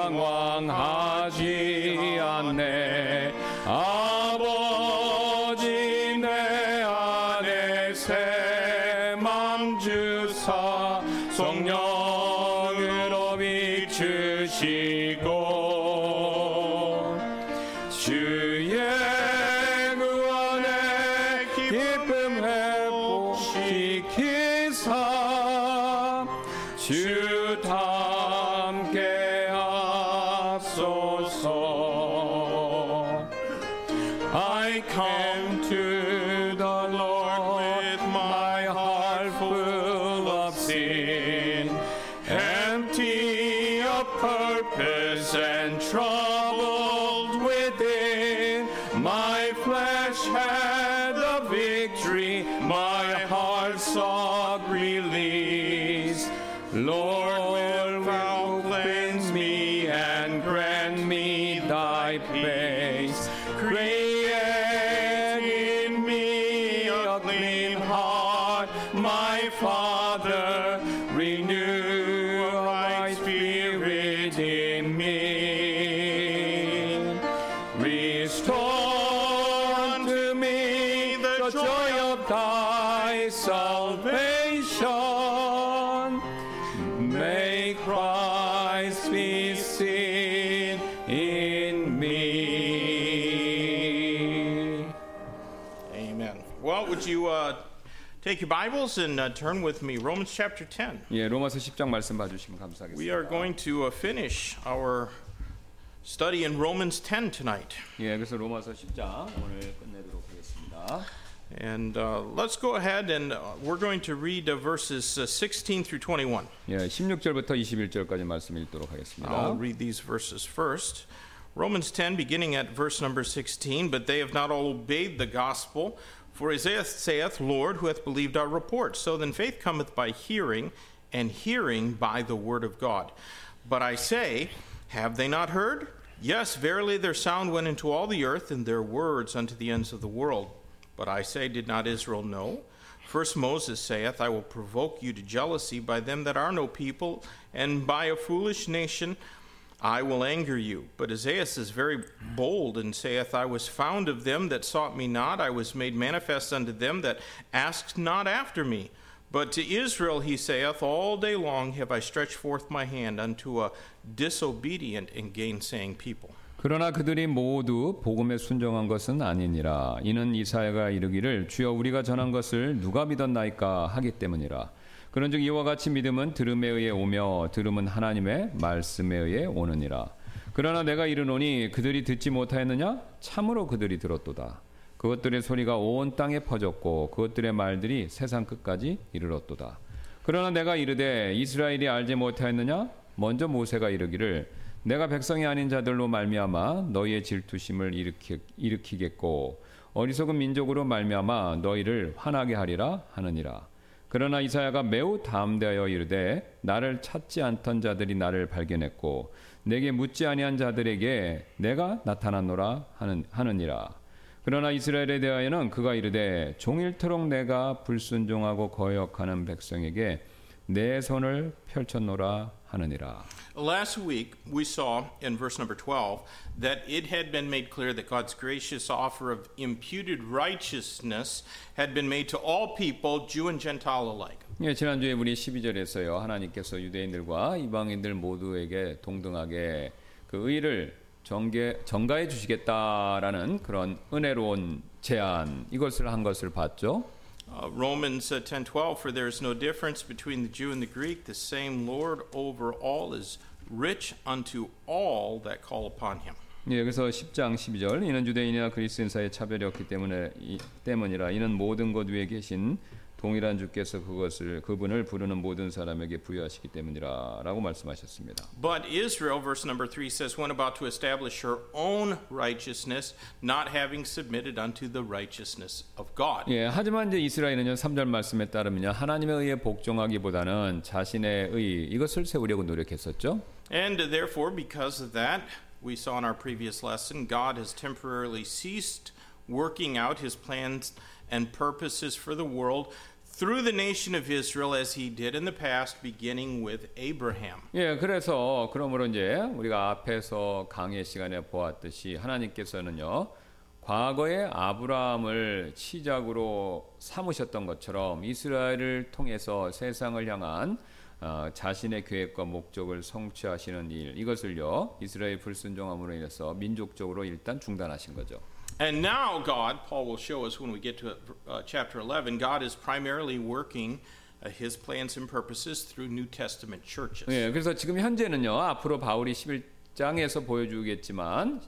방황 Bibles and uh, turn with me Romans chapter 10? 예, 로마서 10장 말씀 봐주시면 감사하겠습니다. We are going to uh, finish our study in Romans 10 tonight. 예, 그래서 로마서 10장 오늘 끝내도록 하겠습니다. And uh, let's go ahead and uh, we're going to read uh, verses uh, 16 through 21. 예, 16절부터 21절까지 말씀 읽도록 하겠습니다. I'll read these verses first. Romans 10, beginning at verse number 16. But they have not all obeyed the gospel. For Isaiah saith, Lord, who hath believed our report? So then faith cometh by hearing, and hearing by the word of God. But I say, Have they not heard? Yes, verily their sound went into all the earth, and their words unto the ends of the world. But I say, Did not Israel know? First Moses saith, I will provoke you to jealousy by them that are no people, and by a foolish nation I will anger you. But Isaiah is very bold and saith, I was found of them that sought me not, I was made manifest unto them that asked not after me. But to Israel he saith, All day long have I stretched forth my hand unto a disobedient and gainsaying people. 그러나 그들이 모두 복음에 순종한 것은 아니니라. 이는 이사야가 이르기를 주여 우리가 전한 것을 누가 믿었나이까 하기 때문이라. 그런즉 이와 같이 믿음은 들음에 의해 오며 들음은 하나님의 말씀에 의해 오느니라. 그러나 내가 이르노니 그들이 듣지 못하였느냐? 참으로 그들이 들었도다. 그것들의 소리가 온 땅에 퍼졌고 그것들의 말들이 세상 끝까지 이르렀도다. 그러나 내가 이르되 이스라엘이 알지 못하였느냐? 먼저 모세가 이르기를 내가 백성이 아닌 자들로 말미암아 너희의 질투심을 일으키, 일으키겠고 어리석은 민족으로 말미암아 너희를 화나게 하리라 하느니라. 그러나 이사야가 매우 담대하여 이르되 나를 찾지 않던 자들이 나를 발견했고 내게 묻지 아니한 자들에게 내가 나타났노라 하는 하느니라. 그러나 이스라엘에 대하여는 그가 이르되 종일토록 내가 불순종하고 거역하는 백성에게 내 손을 펼쳤노라 하느니라. Last week, we saw in verse number 12 that it had been made clear that God's gracious offer of imputed righteousness had been made to all people, Jew and Gentile alike. 예, 지난주에 우리 12절에서요. 하나님께서 유대인들과 이방인들 모두에게 동등하게 그 의를 정계, 정가해 주시겠다라는 그런 은혜로운 제안 이것을 한 것을 봤죠. Uh, Romans uh, 10:12 for there is no difference between the Jew and the Greek the same Lord over all is rich unto all that call upon him. 예, 그래서 10장 12절 이는 유대인이나 그리스도인 사이에 차별이 없기 때문에 이, 때문이라 이는 모든 것 위에 계신 동일한 주께서 그것을 그분을 부르는 모든 사람에게 부여하시기 때문이라라고 말씀하셨습니다. But Israel verse number 3 says when about to establish her own righteousness not having submitted unto the righteousness of God. 예, 하지만 이제 이스라엘은요 3절 말씀에 따르면요 하나님의 의에 복종하기보다는 자신의 의 이것을 세우려고 노력했었죠. And therefore because of that we saw in our previous lesson God has temporarily ceased working out his plans and purposes for the world through the nation of Israel as he did in the past beginning with Abraham. 예, 그래서 그러므로 이제 우리가 앞에서 강의 시간에 보았듯이 하나님께서는요. 과거에 아브라함을 시작으로 삼으셨던 것처럼 이스라엘을 통해서 세상을 향한 어, 자신의 계획과 목적을 성취하시는 일 이것을요 이스라엘 불순종함으로 인해서 민족적으로 일단 중단하신 거죠. And now, God, Paul will show us when we get to uh, chapter 11, God is primarily working uh, his plans and purposes through New Testament churches. 예, 그래서 지금 현재는요 앞으로 바울이 11장에서 보여주겠지만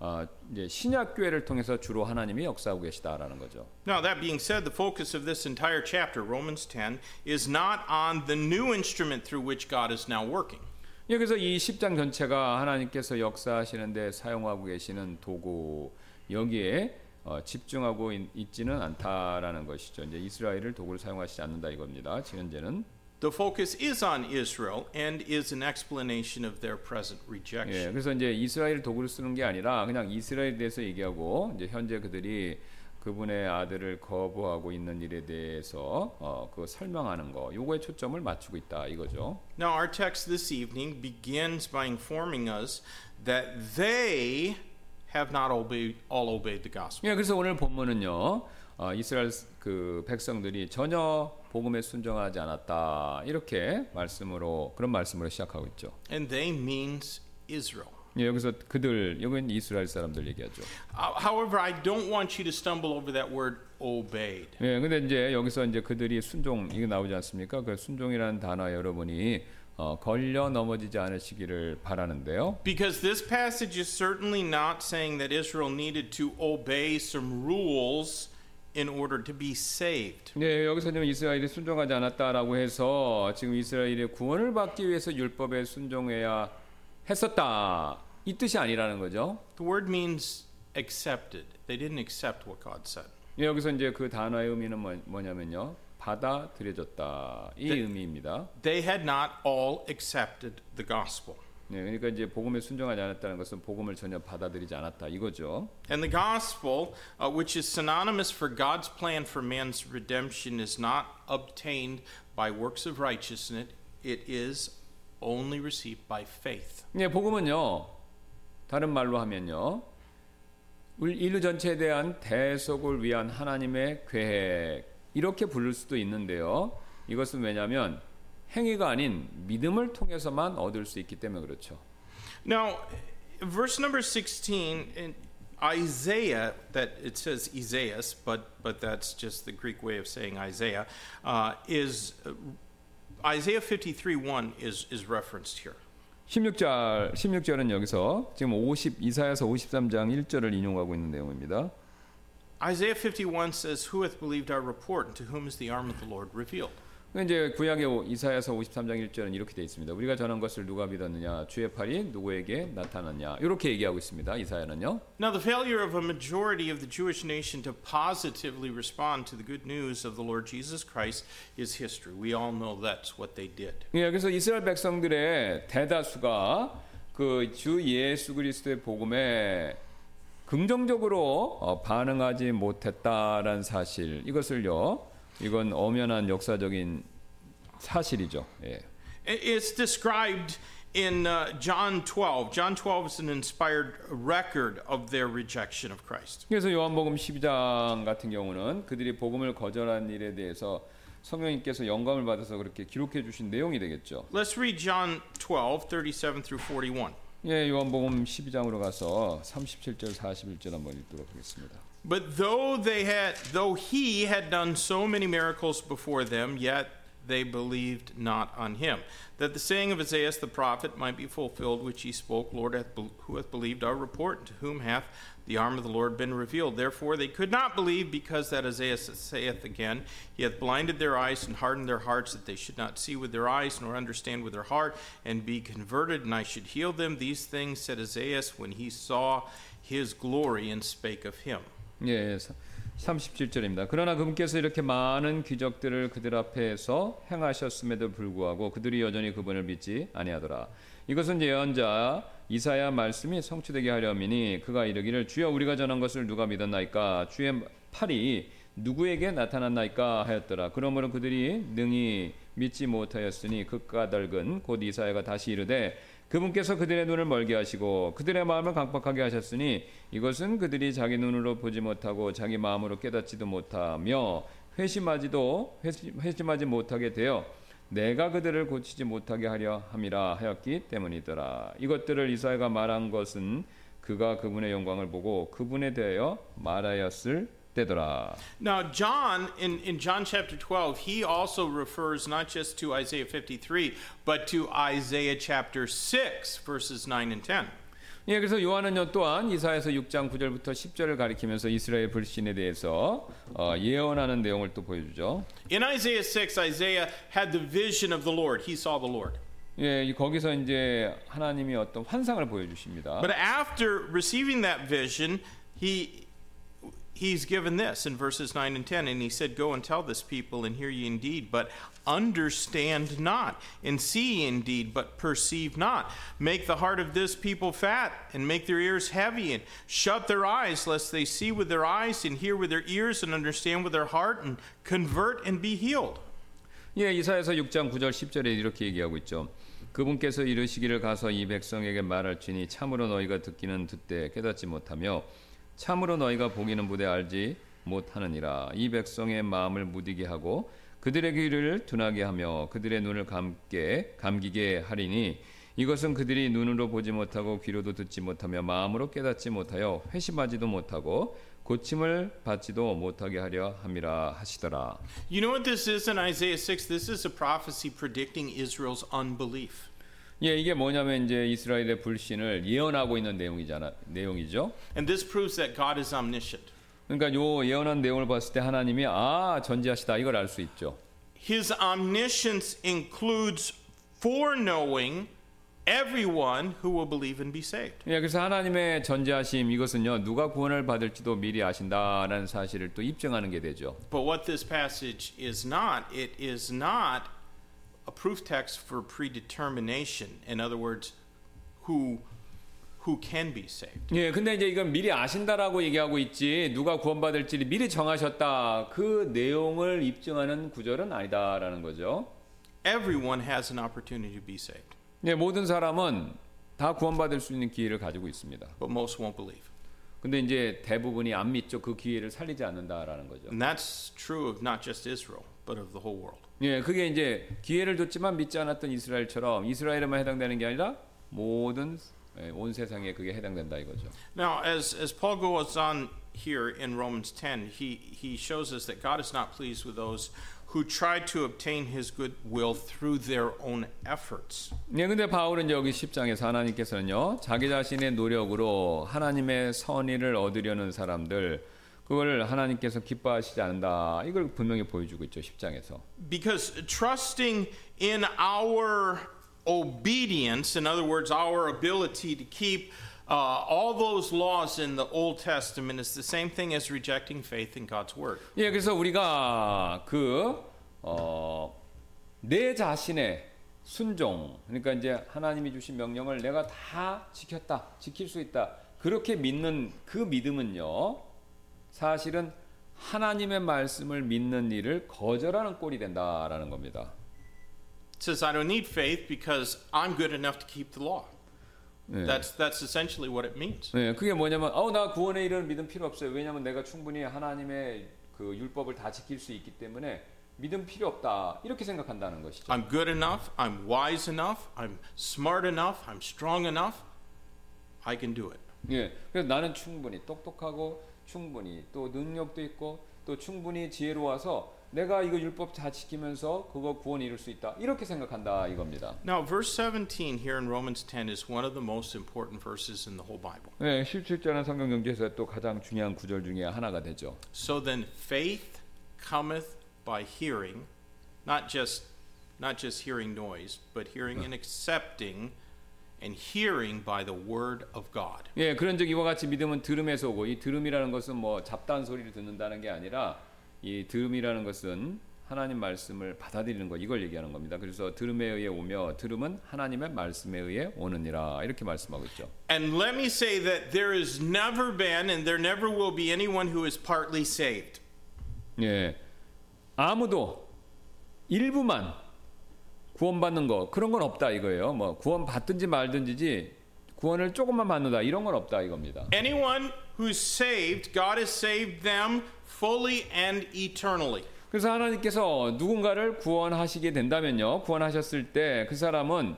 어, 이제 신약 교회를 통해서 주로 하나님이 역사하고 계시다라는 거죠. Now, that being said, the focus of this entire chapter, Romans 10, is not on the new instrument through which God is now working. 예, 그래서 이 10장 전체가 하나님께서 역사하시는데 사용하고 계시는 도구 여기에 어, 집중하고 있, 있지는 않다라는 것이죠. 이제 이스라엘을 도구를 사용하시지 않는다 이겁니다. 현재는 The focus is on Israel and is an explanation of their present 예, rejection. 그래서 이제 이스라엘 도구를 쓰는 게 아니라 그냥 이스라엘에 대해서 얘기하고 이제 현재 그들이 그분의 아들을 거부하고 있는 일에 대해서 어, 그 설명하는 거 요거에 초점을 맞추고 있다 이거죠. Now, our text this evening begins by informing us that they have not obeyed, all obeyed the gospel. 예, 그래서 오늘 본문은요. 어, 이스라엘 그 백성들이 전혀 복음에 순종하지 않았다 이렇게 말씀으로 그런 말씀으로 시작하고 있죠. And they means Israel. 예, 여기서 그들 여기는 이스라엘 사람들 얘기하죠. Uh, however, I don't want you to stumble over that word obeyed. 예, 근데 이제 여기서 이제 그들이 순종 이게 나오지 않습니까? 그 순종이라는 단어 여러분이 어, 걸려 넘어지지 않으시기를 바라는데요. Because this passage is certainly not saying that Israel needed to obey some rules in order to be saved. 네, 여기서 지금 이스라엘이 순종하지 않았다라고 해서 지금 이스라엘의 구원을 받기 위해서 율법에 순종해야 했었다. 이 뜻이 아니라는 거죠. The word means accepted. They didn't accept what God said. 예, 여기서 이제 그 단어의 의미는 뭐, 뭐냐면요. 받아들여졌다. 이 네. 의미입니다. They had not all accepted the gospel. 네, 그러니까 이제 복음에 순종하지 않았다는 것은 복음을 전혀 받아들이지 않았다 이거죠. And the gospel, uh, which is synonymous for God's plan for man's redemption, is not obtained by works of righteousness. It is only received by faith. 네, 복음은요. 다른 말로 하면요. 울- 인류 전체에 대한 대속을 위한 하나님의 계획 이렇게 부를 수도 있는데요. 이것은 왜냐하면 행위가 아닌 믿음을 통해서만 얻을 수 있기 때문에 그렇죠. Now, verse number 16 in Isaiah, that it says Isaias, but, but that's just the Greek way of saying Isaiah, uh, is uh, Isaiah 53 1 is, is referenced here. 16절 16절은 여기서 지금 50 이사야서 53장 1절을 인용하고 있는 내용입니다. Isaiah 51 says, Who hath believed our report, and to whom is the arm of the Lord revealed? 이제 구약의 오- 이사야서 53장 1절은 이렇게 되어 있습니다. 우리가 전한 것을 누가 믿었느냐? 주의 팔이 누구에게 나타났냐? 이렇게 얘기하고 있습니다. 이사야는요. Now, the failure of a majority of the Jewish nation to positively respond to the good news of the Lord Jesus Christ is history. We all know that's what they did. 예, 그래서 이스라엘 백성들의 대다수가 그 주 예수 그리스도의 복음에 긍정적으로 어, 반응하지 못했다라는 사실 이것을요. 이건 엄연한 역사적인 사실이죠. 예. It's described in uh, John 12. John 12 is an inspired record of their rejection of Christ. 그래서 요한복음 12장 같은 경우는 그들이 복음을 거절한 일에 대해서 성령님께서 영감을 받아서 그렇게 기록해 주신 내용이 되겠죠. Let's read John 12, 37 through 41. 예, 요한복음 12장으로 가서 37절 41절 한번 읽도록 하겠습니다. But though they had though he had done so many miracles before them, yet they believed not on him. That the saying of Isaiah the prophet might be fulfilled, which he spoke, Lord hath, bel- who hath believed our report, and to whom hath the arm of the Lord been revealed. Therefore they could not believe, because that Isaiah saith again, He hath blinded their eyes and hardened their hearts, that they should not see with their eyes, nor understand with their heart, and be converted, and I should heal them. These things said Isaiah when he saw his glory and spake of him. 예, 37절입니다. 그러나 그분께서 이렇게 많은 기적들을 그들 앞에서 행하셨음에도 불구하고 그들이 여전히 그분을 믿지 아니하더라. 이것은 예언자 이사야 말씀이 성취되게 하려미니 그가 이르기를 주여 우리가 전한 것을 누가 믿었나이까 주의 팔이 누구에게 나타났나이까 하였더라. 그러므로 그들이 능히 믿지 못하였으니 그 까닭은 곧 이사야가 다시 이르되 그분께서 그들의 눈을 멀게 하시고 그들의 마음을 강박하게 하셨으니 이것은 그들이 자기 눈으로 보지 못하고 자기 마음으로 깨닫지도 못하며 회심하지도 회심, 회심하지 못하게 되어 내가 그들을 고치지 못하게 하려 함이라 하였기 때문이더라. 이것들을 이사야가 말한 것은 그가 그분의 영광을 보고 그분에 대하여 말하였을 때더라. Now, John, in, in John chapter 12, he also refers not just to Isaiah 53, but to Isaiah chapter 6, verses 9 and 10. 예, 그래서 요한은요 또한 이사야서 6장 9절부터 10절을 가리키면서 이스라엘 불신에 대해서 어, 예언하는 내용을 또 보여주죠. In Isaiah 6, Isaiah had the vision of the Lord. He saw the Lord. 예, 이- 거기서 이제 하나님이 어떤 환상을 보여주십니다. But after receiving that vision, he he's given this in verses 9 and 10 and he said go and tell this people and hear ye indeed but understand not and see ye indeed but perceive not make the heart of this people fat and make their ears heavy and shut their eyes lest they see with their eyes and hear with their ears and understand with their heart and convert and be healed 예, 이사야서 6장 9절 10절에 이렇게 얘기하고 있죠. 그분께서 이르시기를 가서 이 백성에게 말할지니 참으로 너희가 듣기는 듣되 깨닫지 못하며 참으로 너희가 보기는 보되 알지 못하느니라. 이 백성의 마음을 무디게 하고 그들의 귀를 둔하게 하며 그들의 눈을 감게 감기게 하리니 이것은 그들이 눈으로 보지 못하고 귀로도 듣지 못하며 마음으로 깨닫지 못하여 회심하지도 못하고 고침을 받지도 못하게 하려 함이라 하시더라. you know what this is in Isaiah 6 this is a prophecy predicting Israel's unbelief 예, 이게 뭐냐면 이제 이스라엘의 불신을 예언하고 있는 내용이잖아, 내용이죠. And this proves that God is omniscient. 그러니까 요 예언한 내용을 봤을 때 하나님이 아 전지하시다 이걸 알 수 있죠. His omniscience includes foreknowing everyone who will believe and be saved. 예, 그래서 하나님의 전지하심 이것은요 누가 구원을 받을지도 미리 아신다라는 사실을 또 입증하는 게 되죠. But what this passage is not, it is not a proof text for predetermination. In other words, who who can be saved. 예, 근데 이제 이건 미리 아신다라고 얘기하고 있지 누가 구원받을지를 미리 정하셨다 그 내용을 입증하는 구절은 아니다라는 거죠. Everyone has an opportunity to be saved, 예, 모든 사람은 다 구원받을 수 있는 기회를 가지고 있습니다. but most won't believe. 근데 이제 대부분이 안 믿죠. 그 기회를 살리지 않는다라는 거죠. And that's true of not just Israel, but of the whole world. 예, 그게 이제 기회를 줬지만 믿지 않았던 이스라엘처럼 이스라엘에만 해당되는 게 아니라 모든 예, 온 세상에 그게 해당된다 이거죠. Now, as, as Paul goes on here in Romans 10, he, he shows us that God is not pleased with those who try to obtain his good will through their own efforts. 예, 근데 바울은 여기 10장에서 하나님께서는요, 자기 자신의 노력으로 하나님의 선의를 얻으려는 사람들, 그걸 하나님께서 기뻐하시지 않는다. 이걸 분명히 보여주고 있죠, 10장에서. Because trusting in our obedience, in other words, our ability to keep uh, all those laws in the Old Testament, is the same thing as rejecting faith in God's Word. 예, 그래서 우리가 그, 어, 내 자신의 순종, 그러니까 이제 하나님이 주신 명령을 내가 다 지켰다, 지킬 수 있다. 그렇게 믿는 그 믿음은요, 사실은 하나님의 말씀을 믿는 일을 거절하는 꼴이 된다라는 겁니다. Says, I don't need faith because I'm good enough to keep the law. 예. That's, that's essentially what it means. 네, 그게 뭐냐면, 어, 나 구원에 이르는 믿음 필요 없어요. 왜냐하면 내가 충분히 하나님의 그 율법을 다 지킬 수 있기 때문에 믿음 필요 없다. 이렇게 생각한다는 것이죠. I'm good enough, I'm wise enough, I'm smart enough, I'm strong enough. I can do it. 예, 그래서 나는 충분히 똑똑하고 충분히 또 능력도 있고 또 충분히 지혜로워서 내가 이거 율법 다 지키면서 그거 구원 이룰 수 있다 이렇게 생각한다 이겁니다. Now, verse 17 here in Romans 10 is one of the most important verses in the whole Bible. 네, 17절은 성경 경제에서 또 가장 중요한 구절 중에 하나가 되죠. So then faith cometh by hearing, not just not just hearing noise, but hearing and accepting and hearing by the word of God. 예, 그런즉 이와 같이 믿음은 들음에서 오고 이 들음이라는 것은 뭐 잡다한 소리를 듣는다는 게 아니라 이 들음이라는 것은 하나님 말씀을 받아들이는 것 이걸 얘기하는 겁니다. 그래서 들음에 의해 오며 들음은 하나님의 말씀에 의해 오느니라 이렇게 말씀하고 있죠. And let me say that there has never been and there never will be anyone who is partly saved. 예, 아무도 일부만 구원받는 거 그런 건 없다 이거예요. 뭐 구원 받든지 말든지지 구원을 조금만 받는다 이런 건 없다 이겁니다. Anyone who's saved, God has saved them fully and eternally. 그래서 하나님께서 누군가를 구원하시게 된다면요. 구원하셨을 때 그 사람은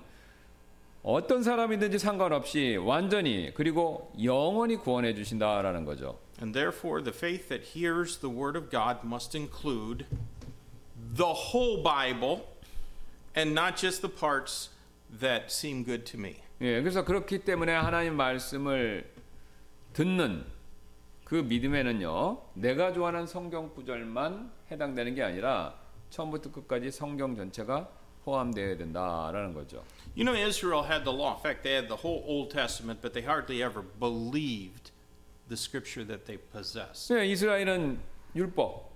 어떤 사람이든지 상관없이 완전히 그리고 영원히 구원해 주신다라는 거죠. And therefore, the faith that hears the word of God must include the whole Bible and not just the parts that seem good to me. 예, 그래서 그렇기 때문에 하나님 말씀을 듣는 그 믿음에는요. 내가 좋아하는 성경 구절만 해당되는 게 아니라 처음부터 끝까지 성경 전체가 포함되어야 된다라는 거죠. You know, Israel had the law. In fact, they had the whole Old Testament, but they hardly ever believed the scripture that they possessed. 네, 이스라엘은 율법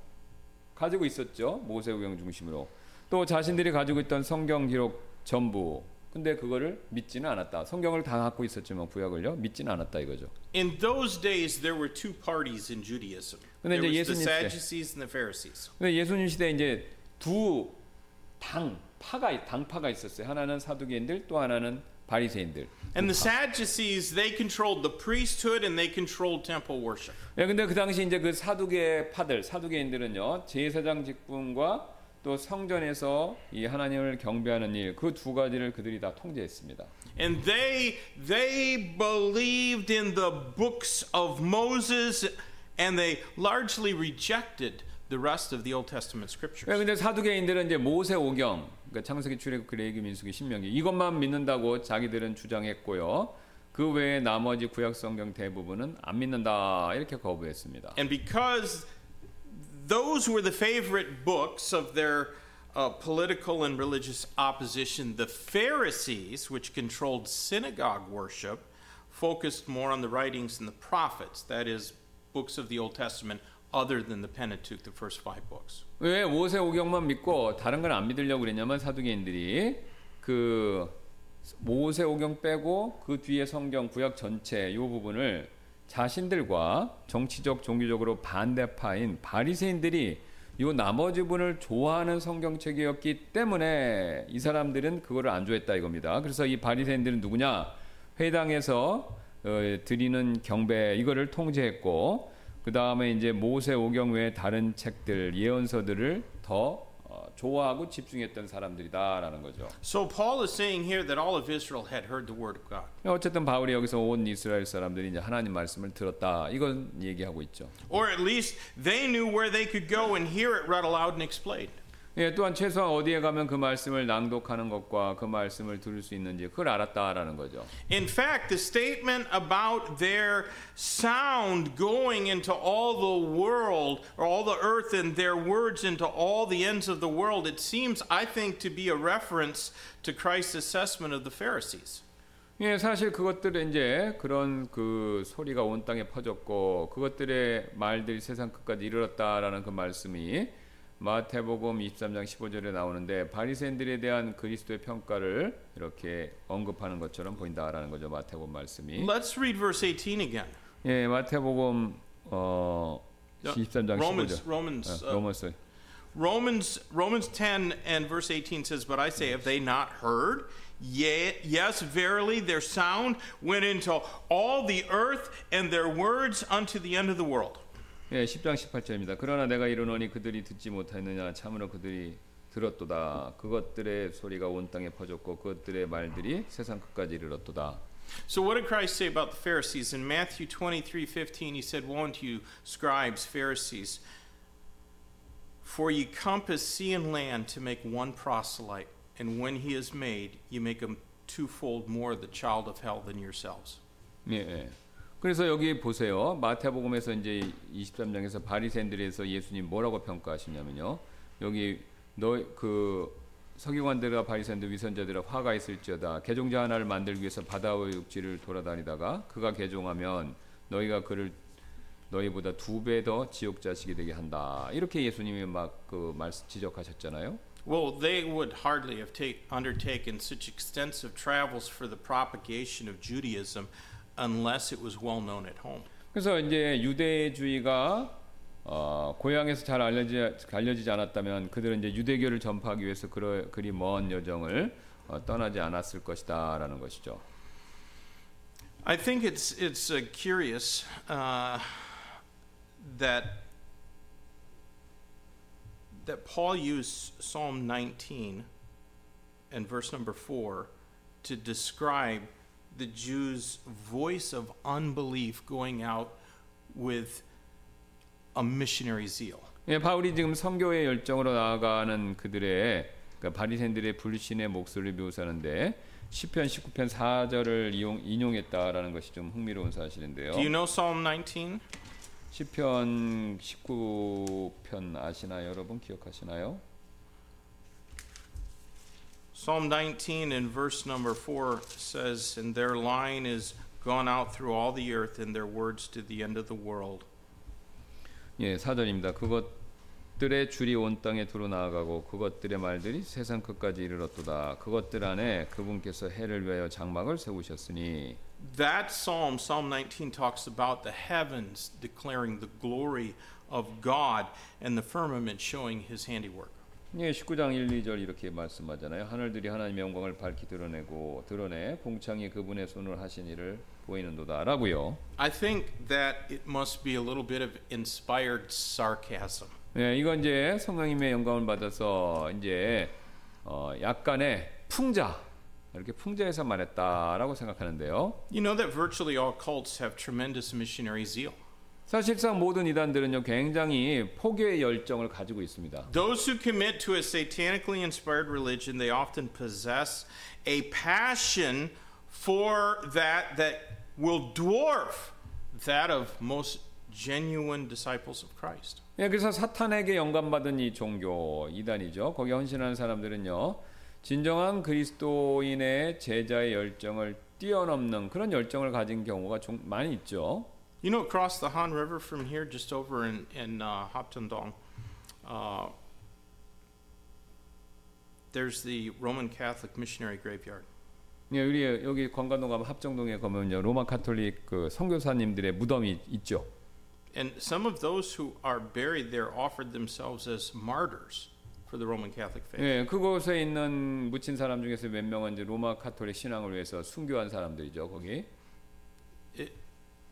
가지고 있었죠. 모세우경 중심으로. 또 자신들이 가지고 있던 성경 기록 전부. 근데 그거를 믿지는 않았다. 성경을 다 갖고 있었지만 구약을요 믿지는 않았다 이거죠. In those days, there were two parties in Judaism. 근데 There 이제 예수님 때- Sadducees and the Pharisees. 근데 예수님 시대 에 이제 두 당 파가 당파가 있었어요. 하나는 사두개인들, 또 하나는 바리새인들. And the Sadducees, they controlled the priesthood and they controlled temple worship. 예, 근데 그 당시 이제 그 사두개 파들, 사두개인들은요 제사장 직분과 또 성전에서 이 하나님을 경배하는 일 그 두 가지를 그들이 다 통제했습니다. And they they believed in the books of Moses and they largely rejected the rest of the Old Testament 예, scriptures. 근데 사두개인들은 이제 모세 오경, 그러니까 창세기, 출애굽, 레위기, 민수기, 신명기 이것만 믿는다고 자기들은 주장했고요. 그 외에 나머지 구약 성경 대부분은 안 믿는다 이렇게 거부했습니다. And because those were the favorite books of their uh, political and religious opposition, the Pharisees, which controlled synagogue worship, focused more on the writings and the prophets, that is, books of the Old Testament, other than the Pentateuch, the first five books. 왜 모세 오경만 믿고 다른 걸 안 믿으려고 그랬냐면 사두개인들이 그 모세 오경 빼고 그 뒤에 성경 구약 전체 이 부분을 자신들과 정치적 종교적으로 반대파인 바리새인들이 이 나머지 분을 좋아하는 성경책이었기 때문에 이 사람들은 그거를 안 좋아했다 이겁니다. 그래서 이 바리새인들은 누구냐? 회당에서 어, 드리는 경배 이거를 통제했고 그 다음에 이제 모세 오경 외에 다른 책들 예언서들을 더 어, 좋아하고 집중했던 사람들이다라는 거죠. So Paul is saying here that all of Israel had heard the word of God. 어쨌든 바울이 여기서 온 이스라엘 사람들이 이제 하나님 말씀을 들었다 이건 얘기하고 있죠. Or at least they knew where they could go and hear it read aloud and explained. 예, 또한 최소한 어디에 가면 그 말씀을 낭독하는 것과 그 말씀을 들을 수 있는지 그걸 알았다라는 거죠. In fact, the statement about their sound going into all the world, or all the earth, and their words into all the ends of the world, it seems, I think, to be a reference to Christ's assessment of the Pharisees. 예, 사실 그것들은 이제 그런 그 소리가 온 땅에 퍼졌고 그것들의 말들이 세상 끝까지 이르렀다라는 그 말씀이 마태복음 23장 15절에 나오는데 바리새인들에 대한 그리스도의 평가를 이렇게 언급하는 것처럼 보인다라는 거죠. 마태복음 말씀이. Let's read verse 18 again. 예, 마태복음 어 23장 15절. Romans, Romans, 어, uh, 로마서 Romans, Romans 10 and verse 18 says, But I say, have they not heard? Yea, yes, verily, their sound went into all the earth, and their words unto the end of the world. 예, 10장 18절입니다. 그러나 내가 이르노니 그들이 듣지 못하였느냐 참으로 그들이 들었도다. 그것들의 소리가 온 땅에 퍼졌고 그것들의 말들이 세상 끝까지 이르렀도다. So what did Christ say about the Pharisees? In Matthew 23:15 he said, "Woe unto you, scribes, Pharisees, for ye compass sea and land to make one proselyte, and when he is made, you make him twofold more the child of hell than yourselves." 예, 예. 그래서 여기 보세요. 마태복음에서 이제 23장에서 바리새인들에서 예수님 뭐라고 평가하시냐면요. 여기 너 그 서기관들과 바리새인들 위선자들아 화가 있을지어다. 개종자 하나를 만들기 위해서 바다의 육지를 돌아다니다가 그가 개종하면 너희가 그를 너희보다 두 배 더 지옥 자식이 되게 한다. 이렇게 예수님이 막 그 말씀 지적하셨잖아요. Well, they would hardly have take, undertaken such extensive travels for the propagation of Judaism unless it was well known at home. 그래서 이제 유대주의가 어, 고향에서 잘 알려지, 알려지지 않았다면 그들은 이제 유대교를 전파하기 위해서 그러, 그리 먼 여정을 어, 떠나지 않았을 것이다라는 것이죠. I think it's it's uh, curious uh, that that Paul used Psalm 19 and verse number four to describe the Jews' voice of unbelief going out with a missionary zeal. 예, 바울이 지금 선교의 열정으로 나아가는 그들의 그러니까 바리새인들의 불신의 목소리를 묘사하는데 시편 19편 4절을 이용, 인용했다라는 것이 좀 흥미로운 사실인데요. Do you know Psalm 19? 시편 19편 아시나요, 여러분 기억하시나요? Psalm 19 in verse number 4 says, And their line is gone out through all the earth, and their words to the end of the world. 예, 4절입니다. 그것들의 줄이 온 땅에 두루 나아가고 그것들의 말들이 세상 끝까지 이르렀도다. 그것들 안에 그분께서 해를 위하여 장막을 세우셨으니 That psalm, Psalm 19, talks about the heavens declaring the glory of God and the firmament showing his handiwork. 예, 19장 1, 2절 이렇게 말씀하잖아요. 하늘들이 하나님의 영광을 밝히 드러내고 드러내 봉창이 그분의 손을 하신 일을 보이는도다라고요. I think that it must be a little bit of inspired sarcasm. 예, 이건 이제 성령님의 영감을 받아서 이제 어, 약간의 풍자 이렇게 풍자해서 말했다라고 생각하는데요. You know that virtually all cults have tremendous missionary zeal. 사실상 모든 이단들은요 굉장히 포교의 열정을 가지고 있습니다. Those who commit to a satanically inspired religion, they often possess a passion for that that will dwarf that of most genuine disciples of Christ. 예, 그래서 사탄에게 영감받은 이 종교 이단이죠. 거기 헌신하는 사람들은요 진정한 그리스도인의 제자의 열정을 뛰어넘는 그런 열정을 가진 경우가 좀 많이 있죠. You know, across the Han River from here, just over in in uh, Haptendong, uh, there's the Roman Catholic missionary graveyard. 예, 우리 여기 관광동 가면 합정동에 가면요 로마 카톨릭 그 선교사님들의 무덤이 있죠. And some of those who are buried there offered themselves as martyrs for the Roman Catholic faith. 예, 그곳에 있는 묻힌 사람 중에서 몇 명은 이제 로마 카톨릭 신앙을 위해서 순교한 사람들이죠. 거기. It,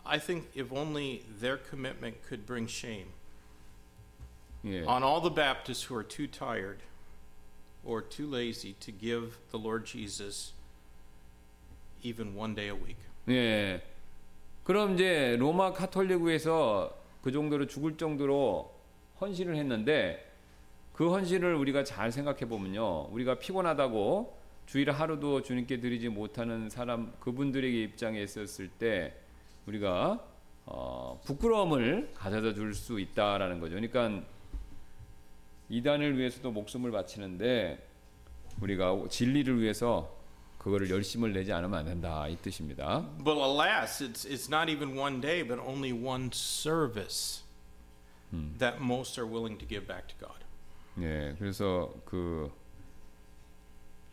I think if only their commitment could bring shame 예. on all the Baptists who are too tired or too lazy to give the Lord Jesus even one day a week. 예. 그럼 이제 로마 카톨릭에서 그 정도로 죽을 정도로 헌신을 했는데 그 헌신을 우리가 잘 생각해 보면요. 우리가 피곤하다고 주일 하루도 주님께 드리지 못하는 사람 그분들에게 입장에 있었을 때 우리가 어, 부끄러움을 가져다 줄 수 있다라는 거죠. 그러니까 이단을 위해서도 목숨을 바치는데 우리가 진리를 위해서 그거를 열심을 내지 않으면 안 된다 이 뜻입니다. But alas, it's, it's not even one day, but only one service that most are willing to give back to God. 예, 그래서 그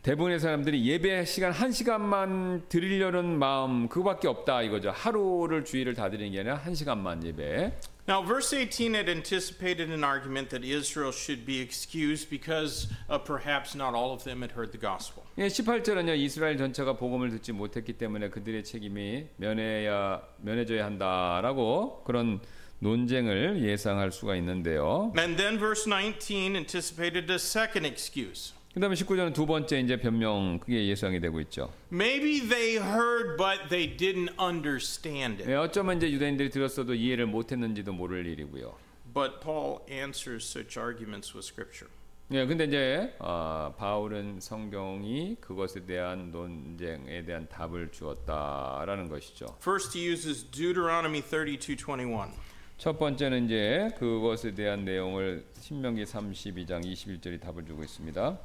대부분의 사람들이 예배 시간 한 시간만 드리려는 마음 그거밖에 없다 이거죠. 하루를 주일을 다 드리는 게 아니라 한 시간만 예배. Now, verse 18 had anticipated an argument that Israel should be excused because uh, perhaps not all of them had heard the gospel. 예, 18절은요 이스라엘 전체가 복음을 듣지 못했기 때문에 그들의 책임이 면해야 면해져야 한다라고 그런 논쟁을 예상할 수가 있는데요. And then verse 19 anticipated a second excuse. 그다음에 19절은 두 번째 이제 변명 그게 예상이 되고 있죠. Maybe they heard, but they didn't understand it. 예, 어쩌면 이제 유대인들이 들었어도 이해를 못 했는지도 모를 일이고요. But Paul answers such arguments with Scripture. 예, 근데 이제 아, 바울은 성경이 그것에 대한 논쟁에 대한 답을 주었다라는 것이죠. First, he uses Deuteronomy 32:21. 첫 번째는 이제 그것에 대한 내용을 신명기 32장 21절이 답을 주고 있습니다.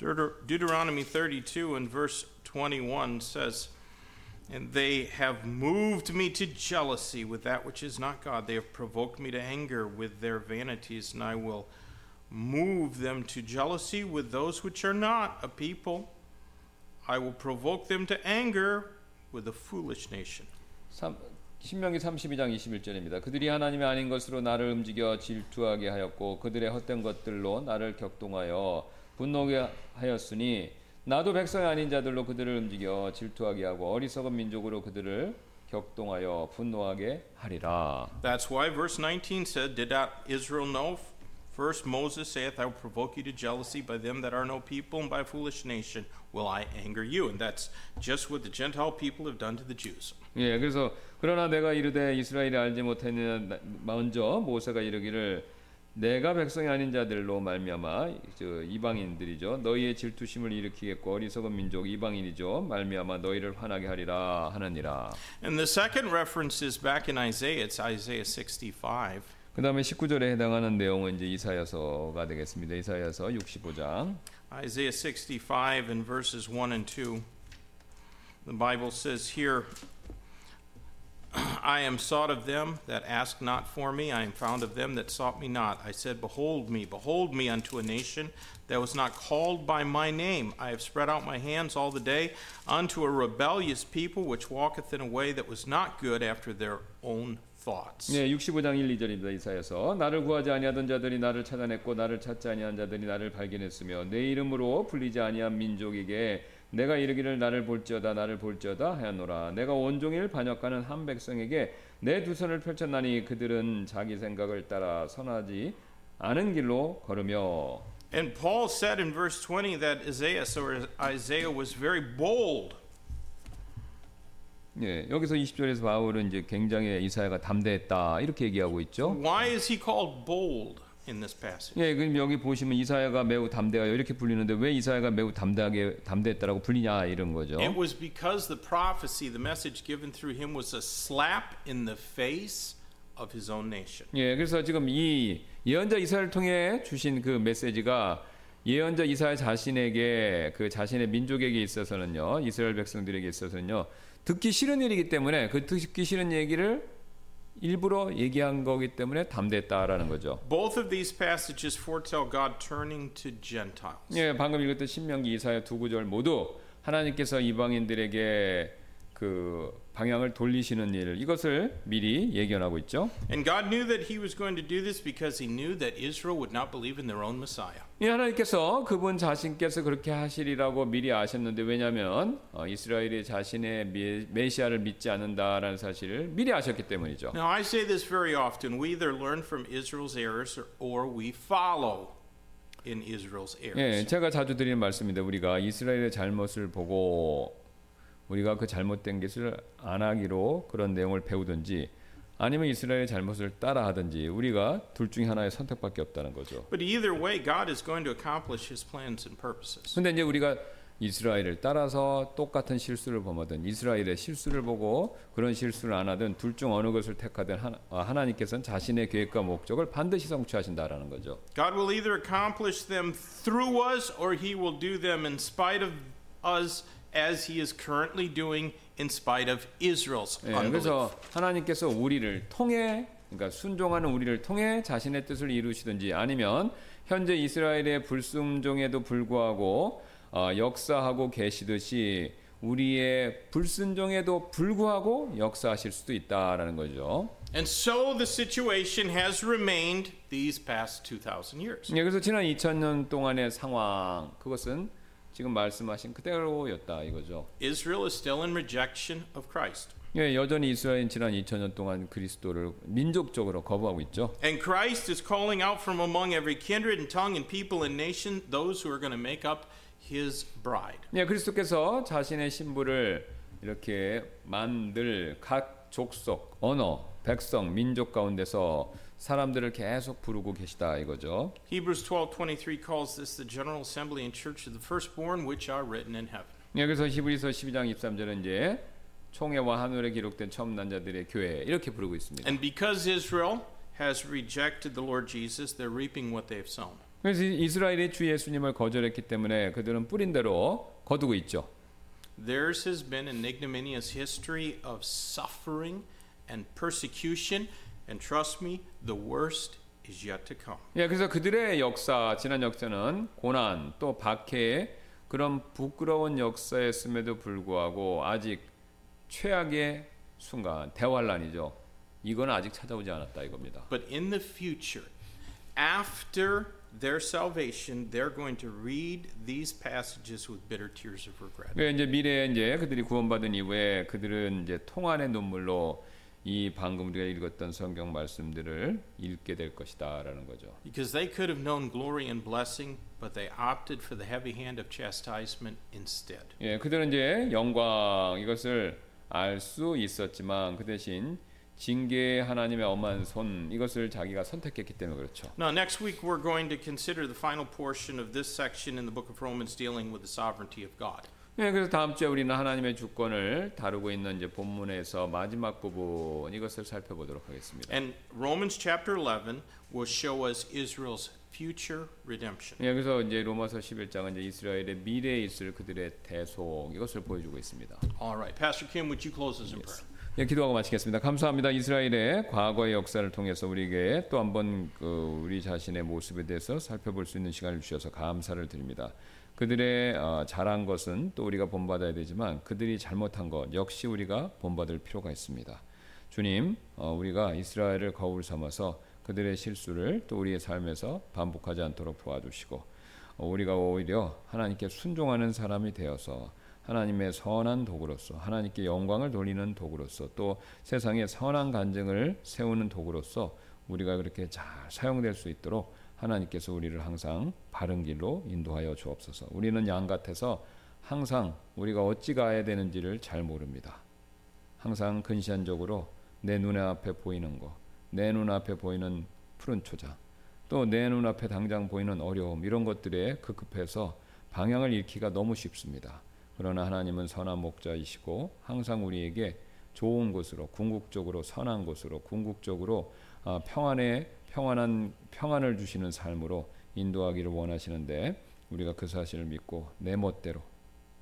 Deuter- Deuteronomy 32 and verse 21 says, And they have moved me to jealousy with that which is not God. They have provoked me to anger with their vanities, and I will move them to jealousy with those which are not a people. I will provoke them to anger with a foolish nation. 삼- 신명기 32장 21절입니다. 그들이 하나님이 아닌 것으로 나를 움직여 질투하게 하였고 그들의 헛된 것들로 나를 격동하여 분노하게 하였으니 나도 백성이 아닌 자들로 그들을 움직여 질투하게 하고 어리석은 민족으로 그들을 격동하여 분노하게 하리라. That's why verse 19 said, Did not Israel know? First Moses saith, I will provoke you to jealousy by them that are no people, and by a foolish nation will I anger you. And that's just what the Gentile people have done to the Jews. 예, 그래서 그러나 내가 이르되 이스라엘이 알지 못했느냐 먼저 모세가 이르기를 내가 백성이 아닌 자들로 말미암아 저 이방인들이죠 너희의 질투심을 일으키겠고 어리석은 민족 이방인이죠 말미암아 너희를 화나게 하리라 하느니라. And the second reference is back in Isaiah. It's Isaiah 65. 그다음에 19절에 해당하는 내용은 이제 이사야서가 되겠습니다. 이사야서 65장. Isaiah 65 and verses 1 and 2. The Bible says here, I am sought of them that ask not for me. I am found of them that sought me not. I said, Behold me, behold me unto a nation that was not called by my name. I have spread out my hands all the day unto a rebellious people which walketh in a way that was not good after their own thoughts. 네, 65장 1, 2절입니다. 이사야서. 나를 구하지 아니하던 자들이 나를 찾아냈고 나를 찾지 아니한 자들이 나를 발견했으며 내 이름으로 불리지 아니한 민족에게 내가 이르기를 나를 볼지어다 나를 볼지어다 하였노라. 내가 온종일 반역하는 한 백성에게 내 두 손을 펼쳤나니 그들은 자기 생각을 따라 선하지 않은 길로 걸으며 And Paul said in verse 20 that Isaiah, so Isaiah was very bold 예, 여기서 20절에서 바울은 이제 굉장히 이사야가 담대했다 이렇게 얘기하고 있죠. Why is he called bold in this passage? 예, 그럼 여기 보시면 이사야가 매우 담대하여 이렇게 불리는데 왜 이사야가 매우 담대하게 담대했다라고 불리냐 이런 거죠. It was because the prophecy, the message given through him, was a slap in the face of his own nation. 예, 그래서 지금 이 예언자 이사야를 통해 주신 그 메시지가 예언자 이사야 자신에게 그 자신의 민족에게 있어서는요, 이스라엘 백성들에게 있어서는요, 듣기 싫은 일이기 때문에 그 듣기 싫은 얘기를 일부러 얘기한 거기 때문에 담대했다라는 거죠. Both of these passages foretell God turning to Gentiles. 예, 방금 읽었던 신명기 이사야 두 구절 모두 하나님께서 이방인들에게 그 방향을 돌리시는 일 이것을 미리 예견하고 있죠. And God knew that he was going to do this because he knew that Israel would not believe in their own Messiah. 이 하나님께서 그분 자신께서 그렇게 하시리라고 미리 아셨는데 왜냐하면 어, 이스라엘이 자신의 미- 메시아를 믿지 않는다라는 사실을 미리 아셨기 때문이죠. Now, I say this very often. We either learn from Israel's errors or, we follow in Israel's 예, errors. 제가 자주 드리는 말씀인데 우리가 이스라엘의 잘못을 보고 우리가 그 잘못된 것을 안 하기로 그런 내용을 배우든지 아니면 이스라엘의 잘못을 따라하든지 우리가 둘 중에 하나의 선택밖에 없다는 거죠. But either way, God is going to accomplish his plans and purposes. 근데 이제 우리가 이스라엘을 따라서 똑같은 실수를 범하든 이스라엘의 실수를 보고 그런 실수를 안 하든 둘 중 어느 것을 택하든 하나, 아, 하나님께서는 자신의 계획과 목적을 반드시 성취하신다라는 거죠. God will either accomplish them through us or he will do them in spite of us as he is currently doing in spite of Israel's 예, unbelief. 그래서 하나님께서 우리를 통해 그러니까 순종하는 우리를 통해 자신의 뜻을 이루시든지 아니면 현재 이스라엘의 불순종에도 불구하고 어, 역사하고 계시듯이 우리의 불순종에도 불구하고 역사하실 수도 있다라는 거죠. And so the situation has remained these past 2,000 years. 예, 그래서 지난 2000년 동안의 상황 그것은 지금 말씀하신 그대로였다 이거죠. Israel is still in rejection of Christ. 예, 여전히 이스라엘은 지난 2000년 동안 그리스도를 민족적으로 거부하고 있죠. And Christ is calling out from among every kindred and tongue and people and nation those who are going to make up his bride. 예, 그리스도께서 자신의 신부를 이렇게 만들 각 족속, 언어, 백성, 민족 가운데서 사람들을 계속 부르고 계시다 이거죠. Hebrews 12:23 calls this the general assembly and church of the firstborn which are written in heaven. 예, 그래서 히브리서 12장 23절은 이제 총회와 하늘에 기록된 처음 난 자들의 교회 이렇게 부르고 있습니다. And because Israel has rejected the Lord Jesus, they're reaping what they have sown. 그래서 이스라엘이 주 예수님을 거절했기 때문에 그들은 뿌린 대로 거두고 있죠. Theirs has been an ignominious history of suffering and persecution, and trust me, the worst is yet to come. 예, 그래서 그들의 역사, 지난 역사는 고난 또 박해의 그런 부끄러운 역사였음에도 불구하고 아직 최악의 순간, 대환란이죠. 이건 아직 찾아오지 않았다 이겁니다. But in the future, after their salvation, they're going to read these passages with bitter tears of regret. 그 이제 미래에 이제 그들이 구원받은 이후에 그들은 이제 통안의 눈물로 이 방금 우리가 읽었던 성경 말씀들을 읽게 될 것이다라는 거죠. Because they could have known glory and blessing, but they opted for the heavy hand of chastisement instead. 예, 그들은 이제 영광 이것을 알 수 있었지만 그 대신 징계 하나님의 엄한 손 이것을 자기가 선택했기 때문에 그렇죠. Now, next week we're going to consider the final portion of this section in the book of Romans dealing with the sovereignty of God. 예, 그래서 다음 주에 우리는 하나님의 주권을 다루고 있는 이제 본문에서 마지막 부분 이것을 살펴보도록 하겠습니다. And Romans chapter 11 will show us Israel's future redemption. 예, 그래서 이제 로마서 11장은 이제 이스라엘의 미래에 있을 그들의 대속 이것을 보여주고 있습니다. All right, Pastor Kim, would you close us in prayer? 예, 기도하고 마치겠습니다. 감사합니다. 이스라엘의 과거의 역사를 통해서 우리에게 또 한번 그 우리 자신의 모습에 대해서 살펴볼 수 있는 시간을 주셔서 감사를 드립니다. 그들의 어, 잘한 것은 또 우리가 본받아야 되지만 그들이 잘못한 것 역시 우리가 본받을 필요가 있습니다. 주님, 어, 우리가 이스라엘을 거울 삼아서 그들의 실수를 또 우리의 삶에서 반복하지 않도록 도와주시고 어, 우리가 오히려 하나님께 순종하는 사람이 되어서 하나님의 선한 도구로서 하나님께 영광을 돌리는 도구로서 또 세상에 선한 간증을 세우는 도구로서 우리가 그렇게 잘 사용될 수 있도록 하나님께서 우리를 항상 바른 길로 인도하여 주옵소서. 우리는 양 같아서 항상 우리가 어찌 가야 되는지를 잘 모릅니다. 항상 근시안적으로 내 눈에 앞에 보이는 거, 내 눈앞에 보이는 푸른 초장, 또 내 눈앞에 당장 보이는 어려움 이런 것들에 급급해서 방향을 잃기가 너무 쉽습니다. 그러나 하나님은 선한 목자이시고 항상 우리에게 좋은 곳으로 궁극적으로 선한 곳으로 궁극적으로 아, 평안의 평안한 평안을 주시는 삶으로 인도하기를 원하시는데 우리가 그 사실을 믿고 내 멋대로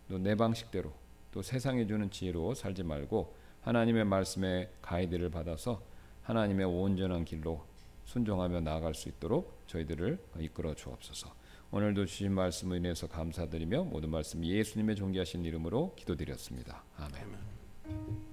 또 내 방식대로 또 세상이 주는 지혜로 살지 말고 하나님의 말씀의 가이드를 받아서 하나님의 온전한 길로 순종하며 나아갈 수 있도록 저희들을 이끌어 주옵소서. 오늘도 주신 말씀을 인해서 감사드리며 모든 말씀 예수님의 존귀하신 이름으로 기도드렸습니다. 아멘. Amen.